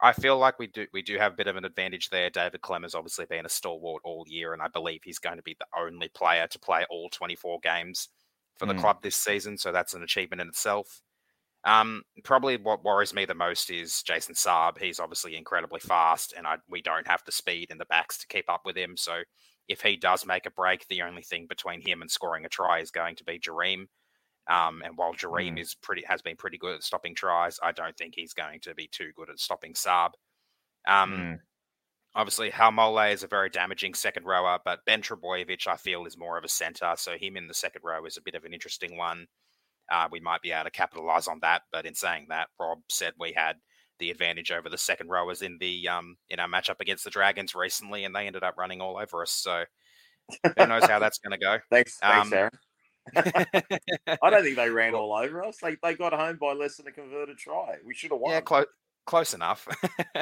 I feel like we do we do have a bit of an advantage there. David Clem has obviously been a stalwart all year, and I believe he's going to be the only player to play all 24 games for the Mm. club this season. So that's an achievement in itself. Um, probably what worries me the most is Jason Saab. He's obviously incredibly fast, and I, we don't have the speed in the backs to keep up with him. So if he does make a break, the only thing between him and scoring a try is going to be Jahream. Um, and while Jahream Mm. is pretty has been pretty good at stopping tries, I don't think he's going to be too good at stopping Saab. Um, Mm. Obviously, Haumole is a very damaging second rower, but Ben Trebojevic, I feel, is more of a centre. So him in the second row is a bit of an interesting one. Uh, we might be able to capitalize on that. But in saying that, Rob said we had the advantage over the second rowers in the um, in our matchup against the Dragons recently, and they ended up running all over us. So who knows how that's going to Thanks, thanks, Um, Aaron. go? I don't think they ran all over us. They they got home by less than a converted try. We should have won. Yeah, close close enough.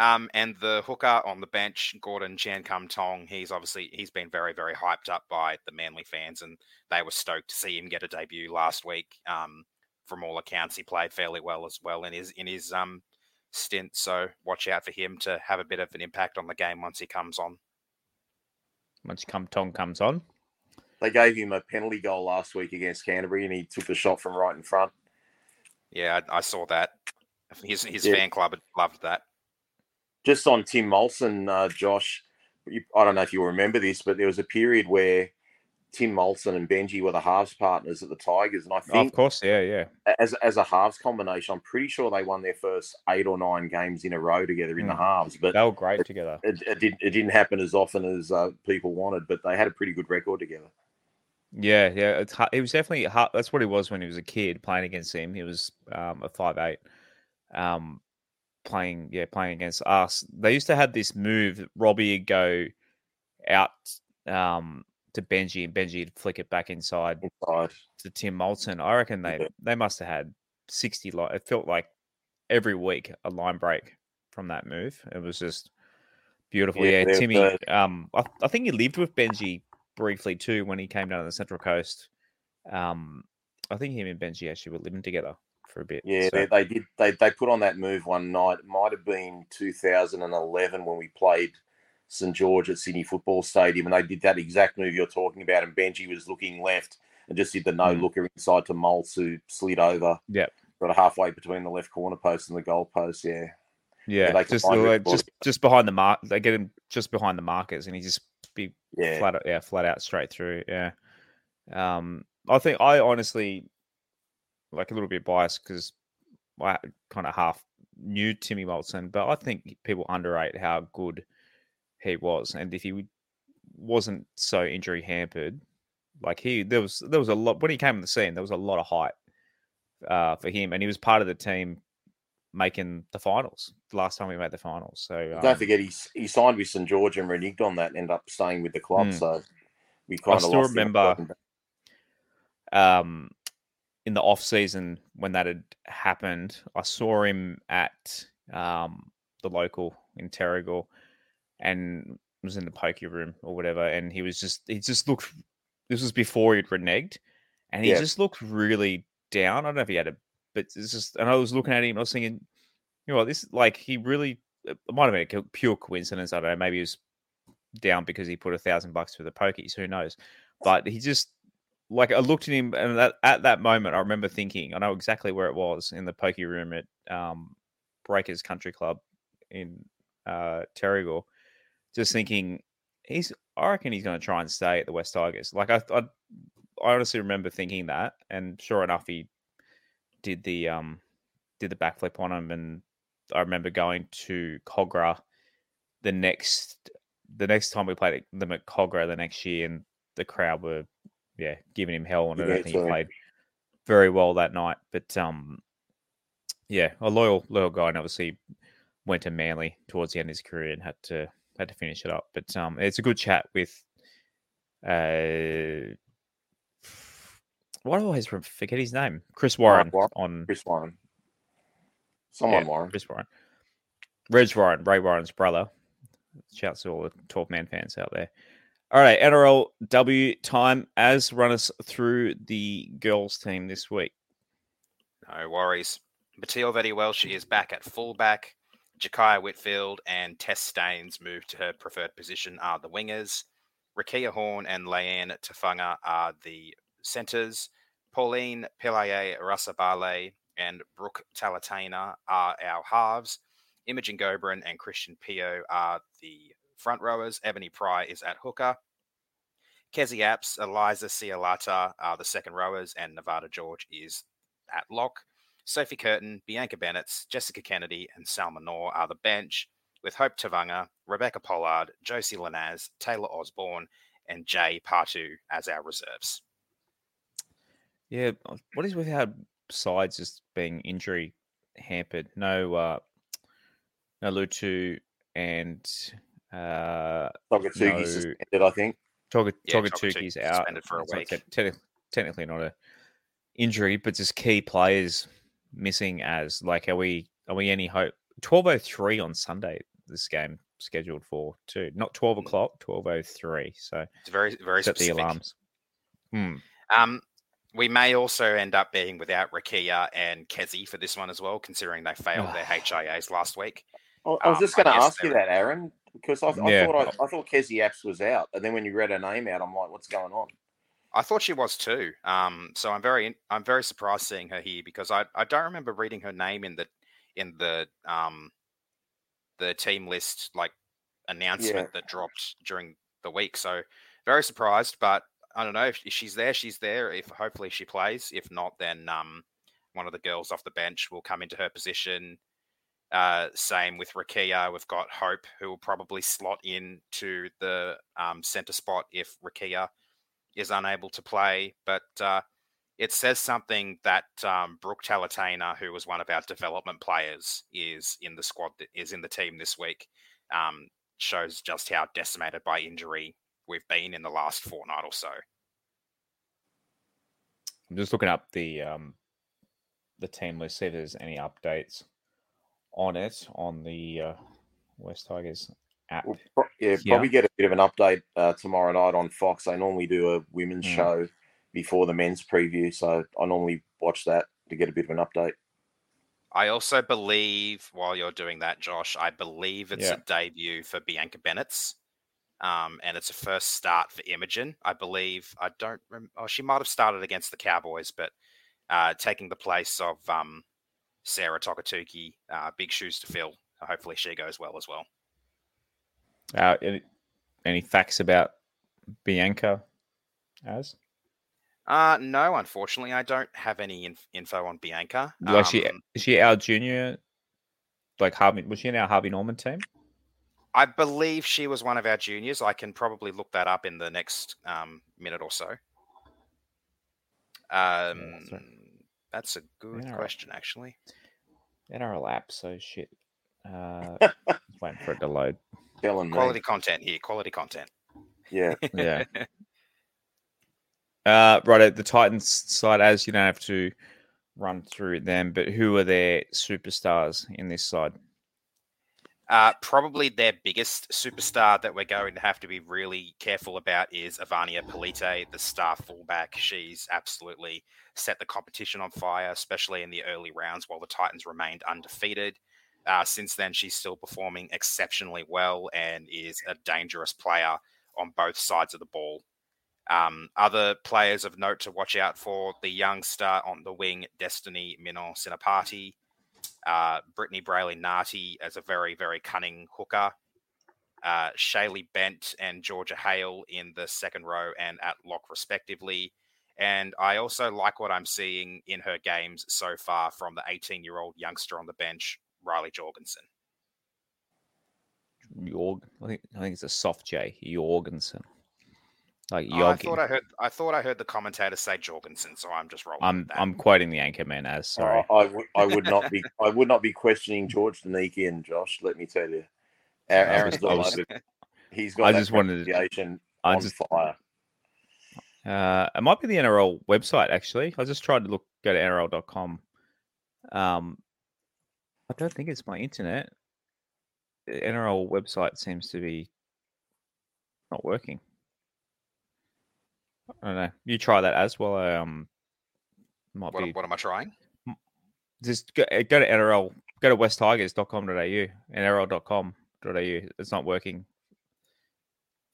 um, and the hooker on the bench, Gordon Chan Kum Tong, he's obviously he's been very very hyped up by the Manly fans, and they were stoked to see him get a debut last week. Um, from all accounts, he played fairly well as well in his in his um stint. So watch out for him to have a bit of an impact on the game once he comes on. Once Kum Tong comes on. They gave him a penalty goal last week against Canterbury, and he took the shot from right in front. Yeah, I, I saw that. His his Yeah. fan club loved that. Just on Tim Moltzen, uh, Josh, you, I don't know if you remember this, but there was a period where Tim Moltzen and Benji were the halves partners at the Tigers, and I Oh, think of course, yeah, yeah. as as a halves combination, I'm pretty sure they won their first eight or nine games in a row together in the Mm. halves. But They were great together. it, it, did, it didn't happen as often as uh, people wanted. But they had a pretty good record together. Yeah, yeah. It's hard. He was definitely hard. That's what he was when he was a kid playing against him. He was um, a five eight, um, playing yeah playing against us. They used to have this move. Robbie would go out um, to Benji, and Benji would flick it back inside Inside. to Tim Moltzen. I reckon they Yeah. they must have had sixty. Like it felt like every week a line break from that move. It was just beautiful. Yeah, Yeah, Timmy. Um, I, I think he lived with Benji briefly too when he came down to the Central Coast. Um, I think him and Benji actually were living together for a bit. Yeah, so- they, they did. They they put on that move one night. It might have been 2011 when we played St George at Sydney Football Stadium, and they did that exact move you're talking about. And Benji was looking left and just did the no Mm. looker inside to Maltz, who slid over. Yep. Got halfway between the left corner post and the goal post. Yeah. yeah, they just uh, just just behind the mark. They get him just behind the markers, and he just be Yeah. flat out, yeah, flat out straight through. Yeah. Um, I think I honestly like a little bit biased because I kind of half knew Timmy Moltzen, but I think people underrate how good he was, and if he wasn't so injury hampered, like he there was there was a lot when he came on the scene, there was a lot of hype uh, for him, and he was part of the team making the finals the last time we made the finals. So um, Don't forget, he he signed with St George and reneged on that and ended up staying with the club. Mm. So we kind of still remember- um, in the off season when that had happened, I saw him at um, the local in Terrigal, and was in the pokey room or whatever, and he was just he just looked. This was before he'd reneged, and he Yeah. just looked really down. I don't know if he had a, but it's just. And I was looking at him, I was thinking, you know, what, this like he really. It might have been a pure coincidence. I don't know. Maybe he was down because he put a thousand bucks for the pokies. Who knows? But he just like I looked at him, and that, at that moment, I remember thinking, I know exactly where it was in the pokey room at um, Breakers Country Club in uh, Terrigal. Just thinking, he's. I reckon he's going to try and stay at the West Tigers. Like I, I, I honestly remember thinking that, and sure enough, he did the um, did the backflip on him, and I remember going to Kogarah the next the next time we played them at Kogarah the next year, and the crowd were yeah giving him hell, and I Yeah, don't think he played very well that night. But um, yeah, a loyal loyal guy, and obviously went to Manly towards the end of his career and had to had to finish it up. But um, it's a good chat with uh, what do I always forget his name? Chris Warren Warren. on Chris Warren. Someone yeah, Warren. Chris Warren. Reg Warren, Ray Warren's brother. Shouts to all the 12 man fans out there. All right, NRLW time as run us through the girls team this week. No worries. Matilda Vette-Welsh is back at fullback. Jakiya Whitfeld and Tess Staines moved to her preferred position are the wingers. Rakia Horn and Leanne Tafanga are the centres. Pauline Piliae-Rasabale and Brooke Talatena are our halves. Imogen Gobrin and Christian Pio are the front rowers. Ebony Pry is at hooker. Kezi Apps, Eliza Cialata are the second rowers, and Nevada George is at lock. Sophie Curtin, Bianca Bennett, Jessica Kennedy, and Salma Noor are the bench, with Hope Tavanga, Rebecca Pollard, Josie Lanaz, Taylor Osborne, and Jay Partu as our reserves. Yeah, uh, what is with our sides just being injury hampered? No, uh, no Lutu and uh, Togatuki No. suspended, I think. Toga, Yeah, Togatuki's Togatuki's out suspended for a It's not week. te- techni- technically not a injury, but just key players missing. As like, are we are we any hope? Twelve oh three on Sunday. This game scheduled for too, not twelve Mm. o'clock. Twelve oh three. So It's very, very set the specific. alarms. Hmm. Um, we may also end up being without Rakia and Kezi for this one as well, considering they failed their HIAs last week. I, I was Um, just going to ask you that, Aaron, because I, I Yeah. thought I, I thought Kezi Apps was out, and then when you read her name out, I'm like, what's going on? I thought she was too. Um, so I'm very I'm very surprised seeing her here because I, I don't remember reading her name in the in the um the team list like announcement that dropped during the week. So very surprised, but I don't know if she's there. She's there. If hopefully she plays. If not, then um, one of the girls off the bench will come into her position. Uh, same with Rakia. We've got Hope, who will probably slot in to the um, center spot if Rakia is unable to play. But uh, it says something that um, Brooke who was one of our development players, is in the squad, is in the team this week. Um, shows just how decimated by injury we've been in the last fortnight or so. I'm just looking up the um, the team list, see if there's any updates on it on the uh, West Tigers app. We'll pro- yeah, Yeah. probably get a bit of an update uh, tomorrow night on Fox. They normally do a women's Mm. show before the men's preview, so I normally watch that to get a bit of an update. I also believe, while you're doing that, Josh, I believe it's Yeah. a debut for Bianca Bennett's. Um, and it's a first start for Imogen. I believe, I don't remember, oh, she might have started against the Cowboys, but uh, taking the place of um, Sarah Togatuki, uh, big shoes to fill. Hopefully she goes well as well. Uh, any, any facts about Bianca as? Uh, no, unfortunately, I don't have any inf- info on Bianca. Like she Um, is she our junior like Harvey was she in our Harvey Norman team? I believe she was one of our juniors. I can probably look that up in the next um, minute or so. Um, right. That's a good Yeah, all right. question, actually. In our app, so shit. Uh just waiting for it to load. Telling me, Quality content here. Quality content. yeah, Yeah. Uh, right at the Titans side, as you don't have to run through them, but who are their superstars in this side? Uh, probably their biggest superstar that we're going to have to be really careful about is Evania Pelite, the star fullback. She's absolutely set the competition on fire, especially in the early rounds while the Titans remained undefeated. Uh, since then, she's still performing exceptionally well and is a dangerous player on both sides of the ball. Um, other players of note to watch out for the young star on the wing, Destiny Mino-Sinapati uh, Brittany Breayley-Nati as a very, very cunning hooker. Uh, Shaylee Bent and Georgia Hale in the second row and at lock, respectively. And I also like what I'm seeing in her games so far from the 18 year old youngster on the bench, Riley Jorgensen. Jorg, I think I think it's a soft J, Jorgensen. Like Oh, I thought I heard. I thought I heard the commentator say Jorgensen, so I'm just rolling. I'm with that. I'm quoting the anchor man as sorry. I, I would I would not be I would not be questioning George Danikian, Josh. Let me tell you, Aaron, I was- Aaron's I got was- He's got I just wanted to- pronunciation I on just fire. Uh, it might be the NRL website actually. I just tried to look go to NRL.com. Um, I don't think it's my internet. The NRL website seems to be not working. I don't know. You try that as well. I, um, might What, be what am I trying? just go, uh, go to NRL. Go to westtigers.com.au, nrl.com.au. It's not working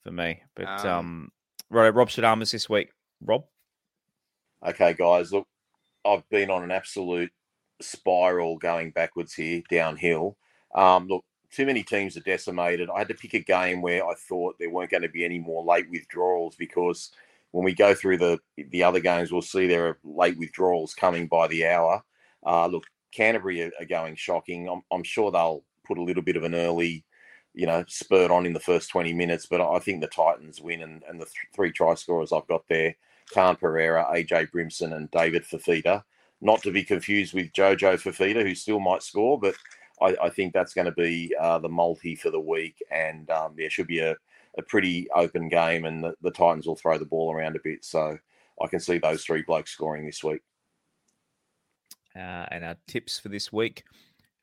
for me. But Um, um, right, Rob Shadamas this week. Rob, Okay, guys, look, I've been on an absolute spiral going backwards here, downhill. Um, look, too many teams are decimated. I had to pick a game where I thought there weren't going to be any more late withdrawals because when we go through the the other games, we'll see there are late withdrawals coming by the hour. Uh, look, Canterbury are, are going shocking. I'm, I'm sure they'll put a little bit of an early, you know, spurt on in the first 20 minutes, but I think the Titans win and, and the th- three try scorers I've got there Khan Pereira, AJ Brimson, and David Fifita. Not to be confused with Jojo Fifita, who still might score, but I, I think that's going to be uh, the multi for the week. And um, there should be a, a pretty open game, and the, the Titans will throw the ball around a bit. So I can see those three blokes scoring this week. uh, and our tips for this week.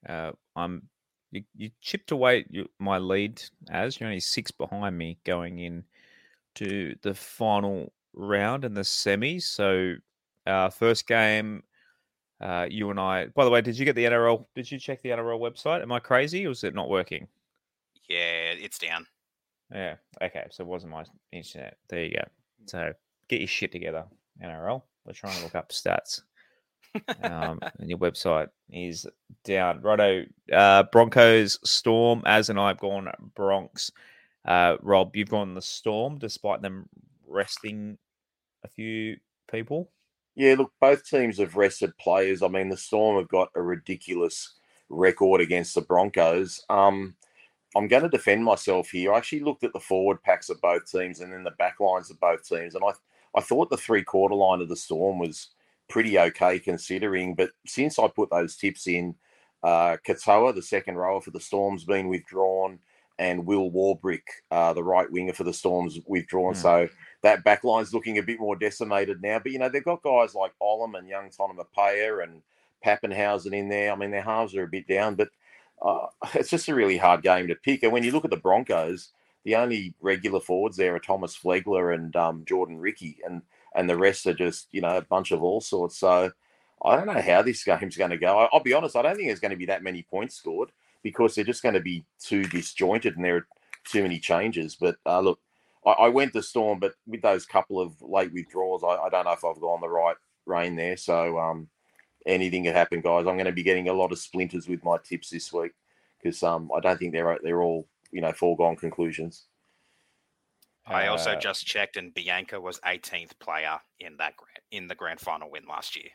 Uh, I'm you, you chipped away you, my lead as you're only six behind me going in to the final round and the semi. So uh, first game, uh, you and I. By the way, did you get the NRL? Did you check the NRL website? Am I crazy or is it not working? Yeah, it's down. Yeah. Okay. So it wasn't my internet. There you go. So get your shit together, NRL. We're trying to look up stats. um, and your website is down. Righto. Uh, Broncos, Storm. As and I have gone Bronx. Uh, Rob, you've gone the Storm despite them resting a few people. Yeah, look, both teams have rested players. I mean, the Storm have got a ridiculous record against the Broncos. Um, I'm going to defend myself here. I actually looked at the forward packs of both teams and then the back lines of both teams, and I I thought the three quarter line of the Storm was pretty okay considering. But since I put those tips in, uh, Katoa, the second rower for the Storms, been withdrawn, and Will Warbrick, uh, the right winger for the Storms, withdrawn. Mm. So that back line's looking a bit more decimated now. But you know they've got guys like Ollam and young Tonumaipea and Papenhuyzen in there. I mean their halves are a bit down, but uh, it's just a really hard game to pick. And when you look at the Broncos, the only regular forwards there are Thomas Flegler and um, Jordan Riki, and and the rest are just you know a bunch of all sorts. So I don't know how this game's going to go. I, will be honest, I don't think there's going to be that many points scored because they're just going to be too disjointed and there are too many changes. But uh, look, I, I, went to Storm, but with those couple of late withdrawals, I, I don't know if I've gone the right rein there. So um, anything could happen, guys. I'm going to be getting a lot of splinters with my tips this week because um, I don't think they're they're all you know foregone conclusions. I also uh, just checked, and Bianca was 18th player in that in the grand final win last year.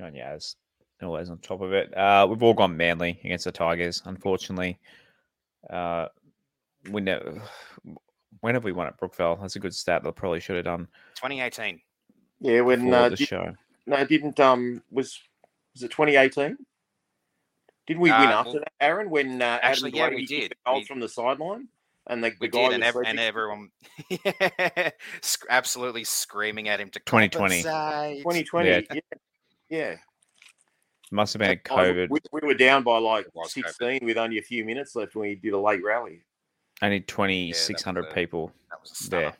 Oh, yeah, it's always on top of it. Uh, we've all gone Manly against the Tigers, unfortunately. Uh, we never. When have we won at Brookvale? That's a good stat. That I probably should have done. 2018. Yeah, when uh, the did, show. No, didn't um was was it 2018? Didn't we uh, win after well, that, Aaron? When uh, actually, Adam yeah, we did. Goals we, from the sideline, and the, the guy did, and, ev- and, everyone absolutely screaming at him to 2020. 2020, yeah. yeah. yeah. Must have been COVID. We, we, were down by like 16 COVID. with only a few minutes left when we did a late rally. Only 2,600 yeah, people there.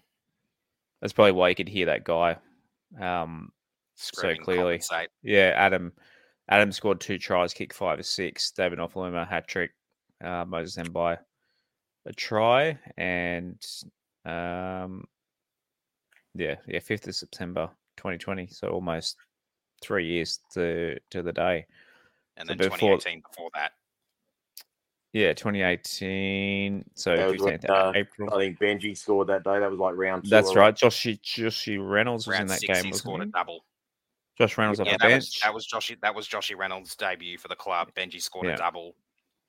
That's probably why you could hear that guy um, so clearly. Compensate. Yeah, Adam Adam scored two tries, kicked five or six. David Nofoaluma hat trick. Uh, Moses then by a try, and um, yeah, yeah, fifth of September, 2020. So almost three years to to the day. And so then before, 2018 before that. Yeah, 2018. So 15th uh, April. I think Benji scored that day. That was like round two. That's right. Joshy Joshy Reynolds was round in that six, game. He scored he? a double. Josh Reynolds yeah, on the that bench. Was, that was Joshy. That was Joshy Reynolds' debut for the club. Benji scored yeah. a double.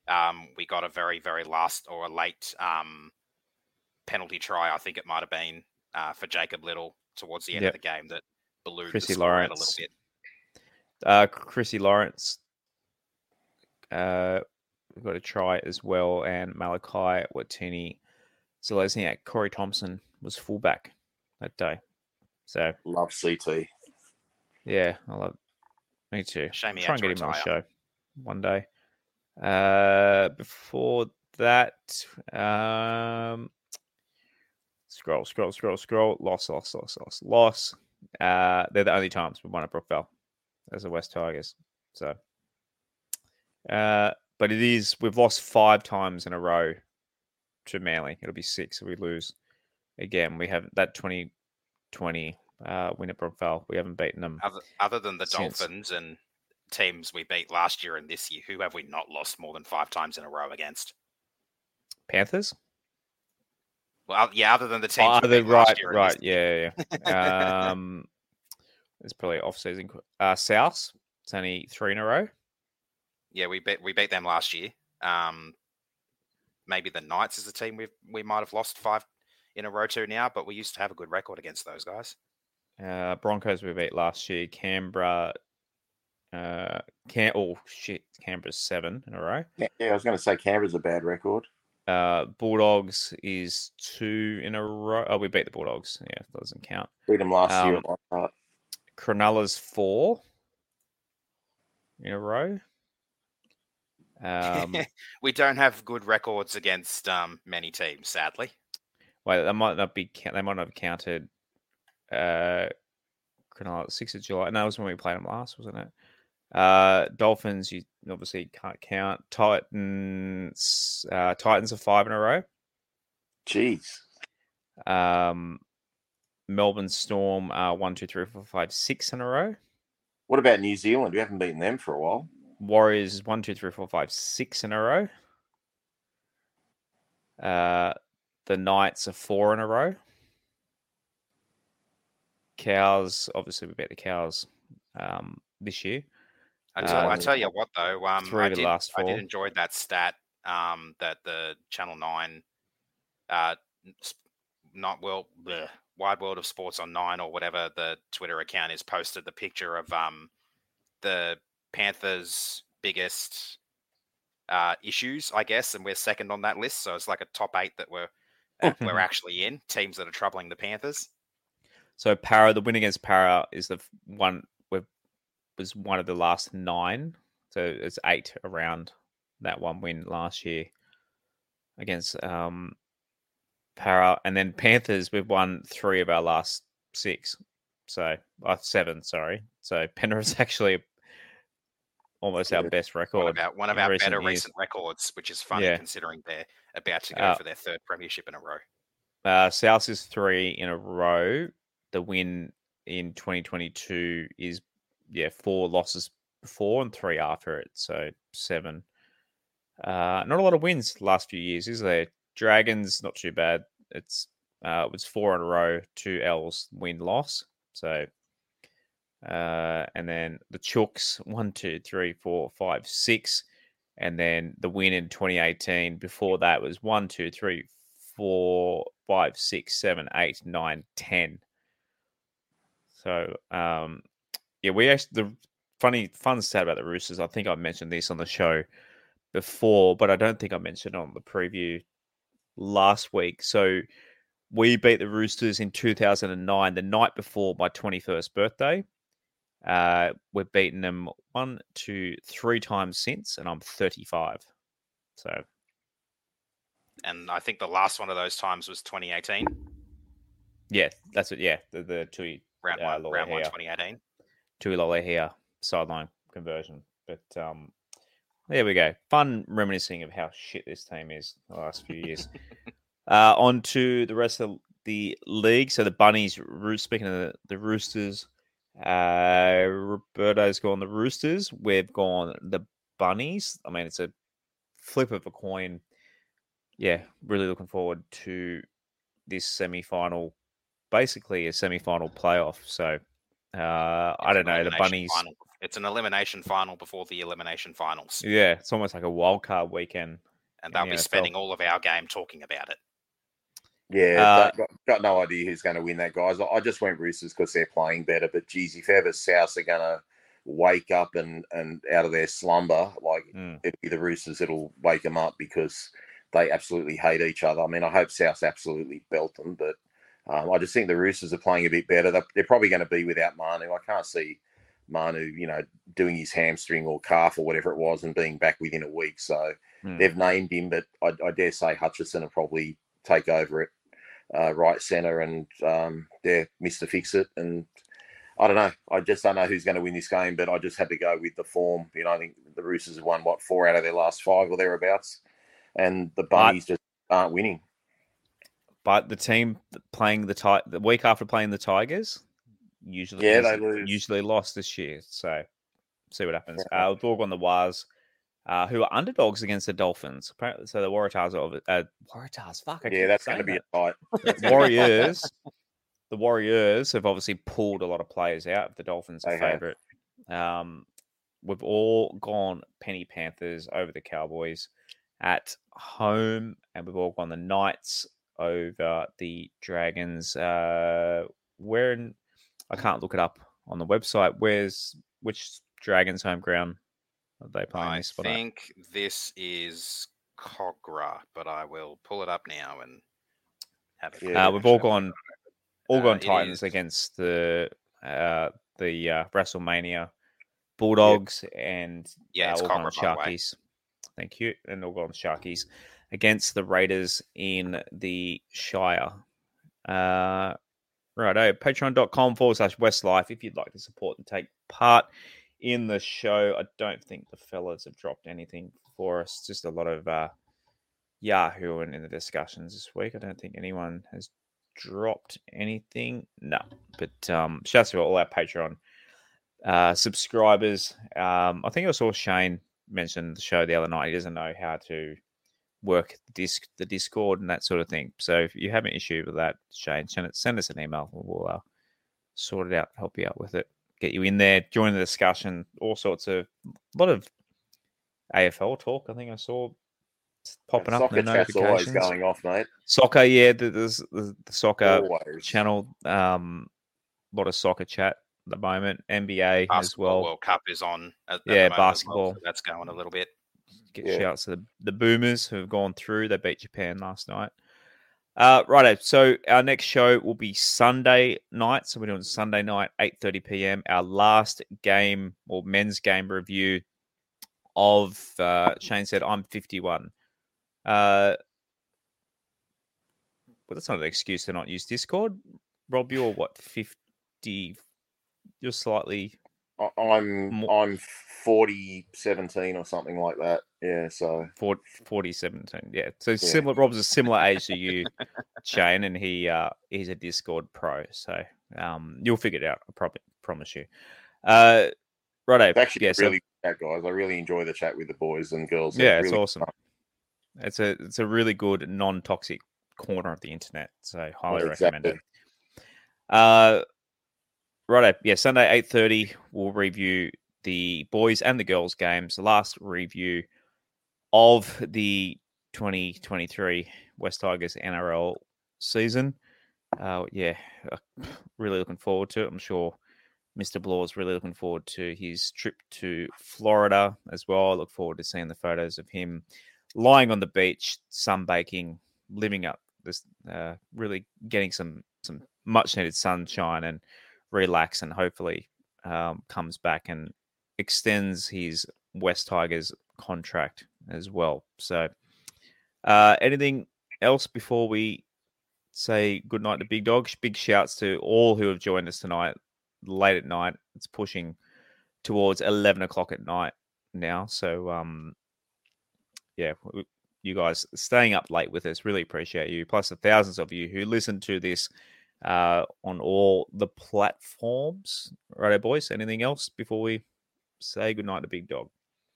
Um, we got a very, very last or a late um, penalty try. I think it might have been uh, for Jacob Little towards the end yep. of the game that ballooned Chrissy the Lawrence. a little bit. Uh, Chrissy Lawrence uh, got a try as well, and Malachi Watini Zelezniak. Corey Thompson was fullback that day. So love CT. Yeah, I love. Me too. Shame Try and get him on the show one day. Uh, before that, um, scroll, scroll, scroll, scroll. Loss, loss, loss, loss, loss. Uh, they're the only times we won at Brookvale as the West Tigers. So, uh, but it is we've lost five times in a row to Manly. It'll be six if we lose again. We have that 2020 uh, win at Brookvale. We haven't beaten them. Other, other than the since. Dolphins and teams we beat last year and this year, who have we not lost more than five times in a row against? Panthers. Well, yeah, other than the teams. Oh, the, right, right, yeah, yeah. um, it's probably off season. Uh, South. It's only three in a row. Yeah, we beat we beat them last year. Um, maybe the Knights is a team we we might have lost five in a row to now, but we used to have a good record against those guys. Uh, Broncos we beat last year. Canberra. Uh, Cam. Oh shit, Canberra's seven in a row. Yeah, yeah I was going to say Canberra's a bad record. Uh, Bulldogs is two in a row. Oh, we beat the Bulldogs. Yeah, doesn't count. Beat them last um, year. Cronulla's four in a row. Um, we don't have good records against um, many teams, sadly. Wait, they might not be. They might not have counted. Uh, Cronulla sixth of July. No, that was when we played them last, wasn't it? Uh, Dolphins, you obviously can't count. Titans, uh, Titans are five in a row. Jeez. Um, Melbourne Storm are one, two, three, four, five, six in a row. What about New Zealand? We haven't beaten them for a while. Warriors one, two, three, four, five, six in a row. Uh, the Knights are four in a row. Cows. Obviously, we bet the Cows um, this year. I tell, I Um, tell you what, though, um, three I did, last I did enjoy that stat um, that the Channel Nine, uh, not well, bleh, Wide World of Sports on Nine or whatever the Twitter account is, posted the picture of um, the Panthers' biggest uh, issues, I guess, and we're second on that list. So it's like a top eight that we're uh, we're actually in teams that are troubling the Panthers. So Para, the win against Para is the one we was one of the last nine. So it's eight around that one win last year against um Para, and then Panthers we've won three of our last six. So uh, seven, sorry. So Penrith's actually almost our best One record. of our one of our recent better years. recent records, which is funny Yeah. considering they're about to go Uh, for their third premiership in a row. Uh, South is three in a row. The win in 2022 is yeah four losses before and three after it, so seven. Uh, not a lot of wins last few years, is there? Dragons not too bad. It's uh, it was four in a row, two L's win loss. So, uh, and then the Chooks one, two, three, four, five, six, and then the win in 2018. Before that was one, two, three, four, five, six, seven, eight, nine, ten. So, um, yeah, we actually the funny fun stat about the Roosters. I think I mentioned this on the show before, but I don't think I mentioned it on the preview last week. So we beat the Roosters in 2009, the night before my 21st birthday. Uh, we've beaten them one, two, three times since, and I'm 35. So And I think the last one of those times was 2018, yeah, that's it. Yeah, the, the two round Uh, one, round one, here. 2018. Tui Lolohea sideline conversion. But um, there we go. Fun reminiscing of how shit this team is the last few years. uh, on to the rest of the league. So the Bunnies, speaking of the, the Roosters, uh, Roberto's gone the Roosters. We've gone the Bunnies. I mean, it's a flip of a coin. Yeah, really looking forward to this semi final, basically a semi final playoff. So uh, I don't know. The Bunnies. Final. It's an elimination final before the elimination finals, Yeah, it's almost like a wild card weekend. and they'll in be the spending all of our game talking about it. Yeah, Uh, got, got, got no idea who's going to win that, guys. I, I just went Roosters because they're playing better. But geez, if ever South are going to wake up and, and out of their slumber, like Mm. it'll be the Roosters that'll wake them up because they absolutely hate each other. I mean, I hope South absolutely belt them, but um, I just think the Roosters are playing a bit better. They're, they're probably going to be without Manu. I can't see Manu, you know, doing his hamstring or calf or whatever it was and being back within a week. So Mm. they've named him, but I, I dare say Hutchison will probably take over it uh, right centre and um, they're Mr. Fix It. And I don't know. I just don't know who's going to win this game, but I just had to go with the form. You know, I think the Roosters have won, what, four out of their last five or thereabouts. And the Bunnies just aren't winning. But the team playing the ti- the week after playing the Tigers usually Yeah, they lose. usually lost this year. So see what happens. Yeah. Uh, dog on the Waz, uh, who are underdogs against the Dolphins. Apparently, so the Waratahs are uh, Waratahs. Fuck, I Yeah, that's going to be that. a fight. Warriors. the Warriors have obviously pulled a lot of players out. The Dolphins are favorite. Um, we've all gone Penny Panthers over the Cowboys at home, and we've all gone the Knights over the Dragons. Uh, where in, I can't look it up on the website. Where's which Dragons home ground are they playing I this one? at? think this is Kogarah, but I will pull it up now and have it. Yeah, Uh, we've all gone all Uh, gone it Titans against the uh, the uh, WrestleMania Bulldogs and Yeah, uh, it's all gone Kogarah, by the way. Sharkies. Thank you, and all gone Sharkies against the Raiders in the Shire. Uh, righto, patreon.com forward slash WestsLife if you'd like to support and take part in the show. I don't think the fellas have dropped anything for us, just a lot of uh, Yahoo and in the discussions this week. I don't think anyone has dropped anything. No, but um, shouts to all our Patreon uh, subscribers. Um, I think I saw Shayne mention the show the other night. He doesn't know how to work the disc, the Discord, and that sort of thing. So if you have an issue with that, Shane, send, it, send us an email. and We'll uh, sort it out, help you out with it, get you in there, join the discussion, all sorts of a lot of AFL talk. I think I saw popping up. Soccer in the chat's always notifications. going off, mate. Soccer, yeah, th- there's the, the soccer Always. channel. Um, a lot of soccer chat at the moment. NBA as well. World Cup is on. At, at the Yeah, moment as well, basketball. so that's going a little bit. Get Yeah. shouts to the, the Boomers who have gone through. They beat Japan last night. Uh, righto. So our next show will be Sunday night. So we're doing Sunday night, eight thirty p.m. Our last game or men's game review of uh, Shane said I'm fifty one. Uh, well, that's not an excuse to not use Discord. Rob, you're what fifty? You're slightly I'm I'm 40, 17 or something like that. Yeah, so 40, 40 17. Yeah. So similar Rob's a similar age to you, Shane, and he uh he's a Discord pro. So um you'll figure it out, I probably promise you. Uh right, it's actually yeah, really good chat, guys. I really enjoy the chat with the boys and girls. yeah, it's really awesome. It's a it's a really good non toxic corner of the internet. So highly Yeah, recommend it. Uh righto, yeah, Sunday eight thirty we'll review the boys and the girls games, the last review of the twenty twenty three Wests Tigers NRL season. Uh yeah, uh, really looking forward to it. I'm sure Mr. Blore's really looking forward to his trip to Florida as well. I look forward to seeing the photos of him lying on the beach, sunbaking, living up this, uh, really getting some some much needed sunshine and relax, and hopefully um, comes back and extends his Wests Tigers contract as well. So, uh, anything else before we say good night to Big Dog? Big shouts to all who have joined us tonight late at night. It's pushing towards eleven o'clock at night now. So um, yeah, you guys staying up late with us really appreciate you. Plus the thousands of you who listen to this uh, on all the platforms. Righto, boys. Anything else before we say goodnight to Big Dog?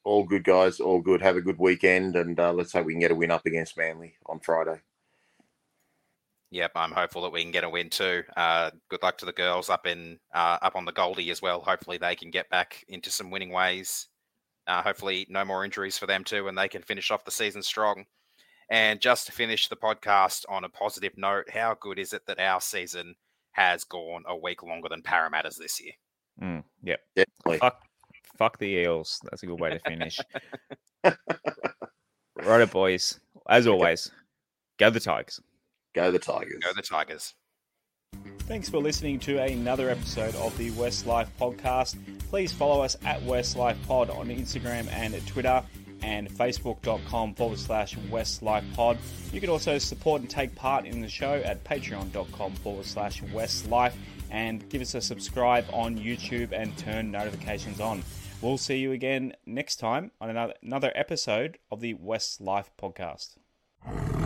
All good, guys. All good. Have a good weekend, and uh, let's hope we can get a win up against Manly on Friday. Yep, I'm hopeful that we can get a win too. Uh, good luck to the girls up in uh, up on the Goldie as well. Hopefully they can get back into some winning ways. Uh, hopefully no more injuries for them too, and they can finish off the season strong. And just to finish the podcast on a positive note, how good is it that our season has gone a week longer than Parramatta's this year? Mm, yep. Definitely. Fuck, fuck the Eels. That's a good way to finish. Righto, boys. As always, go the Tigers. Go the Tigers. Go the Tigers. Thanks for listening to another episode of the WestsLife Podcast. Please follow us at WestsLife Pod on Instagram and Twitter and facebook.com forward slash WestsLife Pod. You can also support and take part in the show at patreon.com forward slash WestsLife and give us a subscribe on YouTube and turn notifications on. We'll see you again next time on another, another episode of the WestsLife Podcast.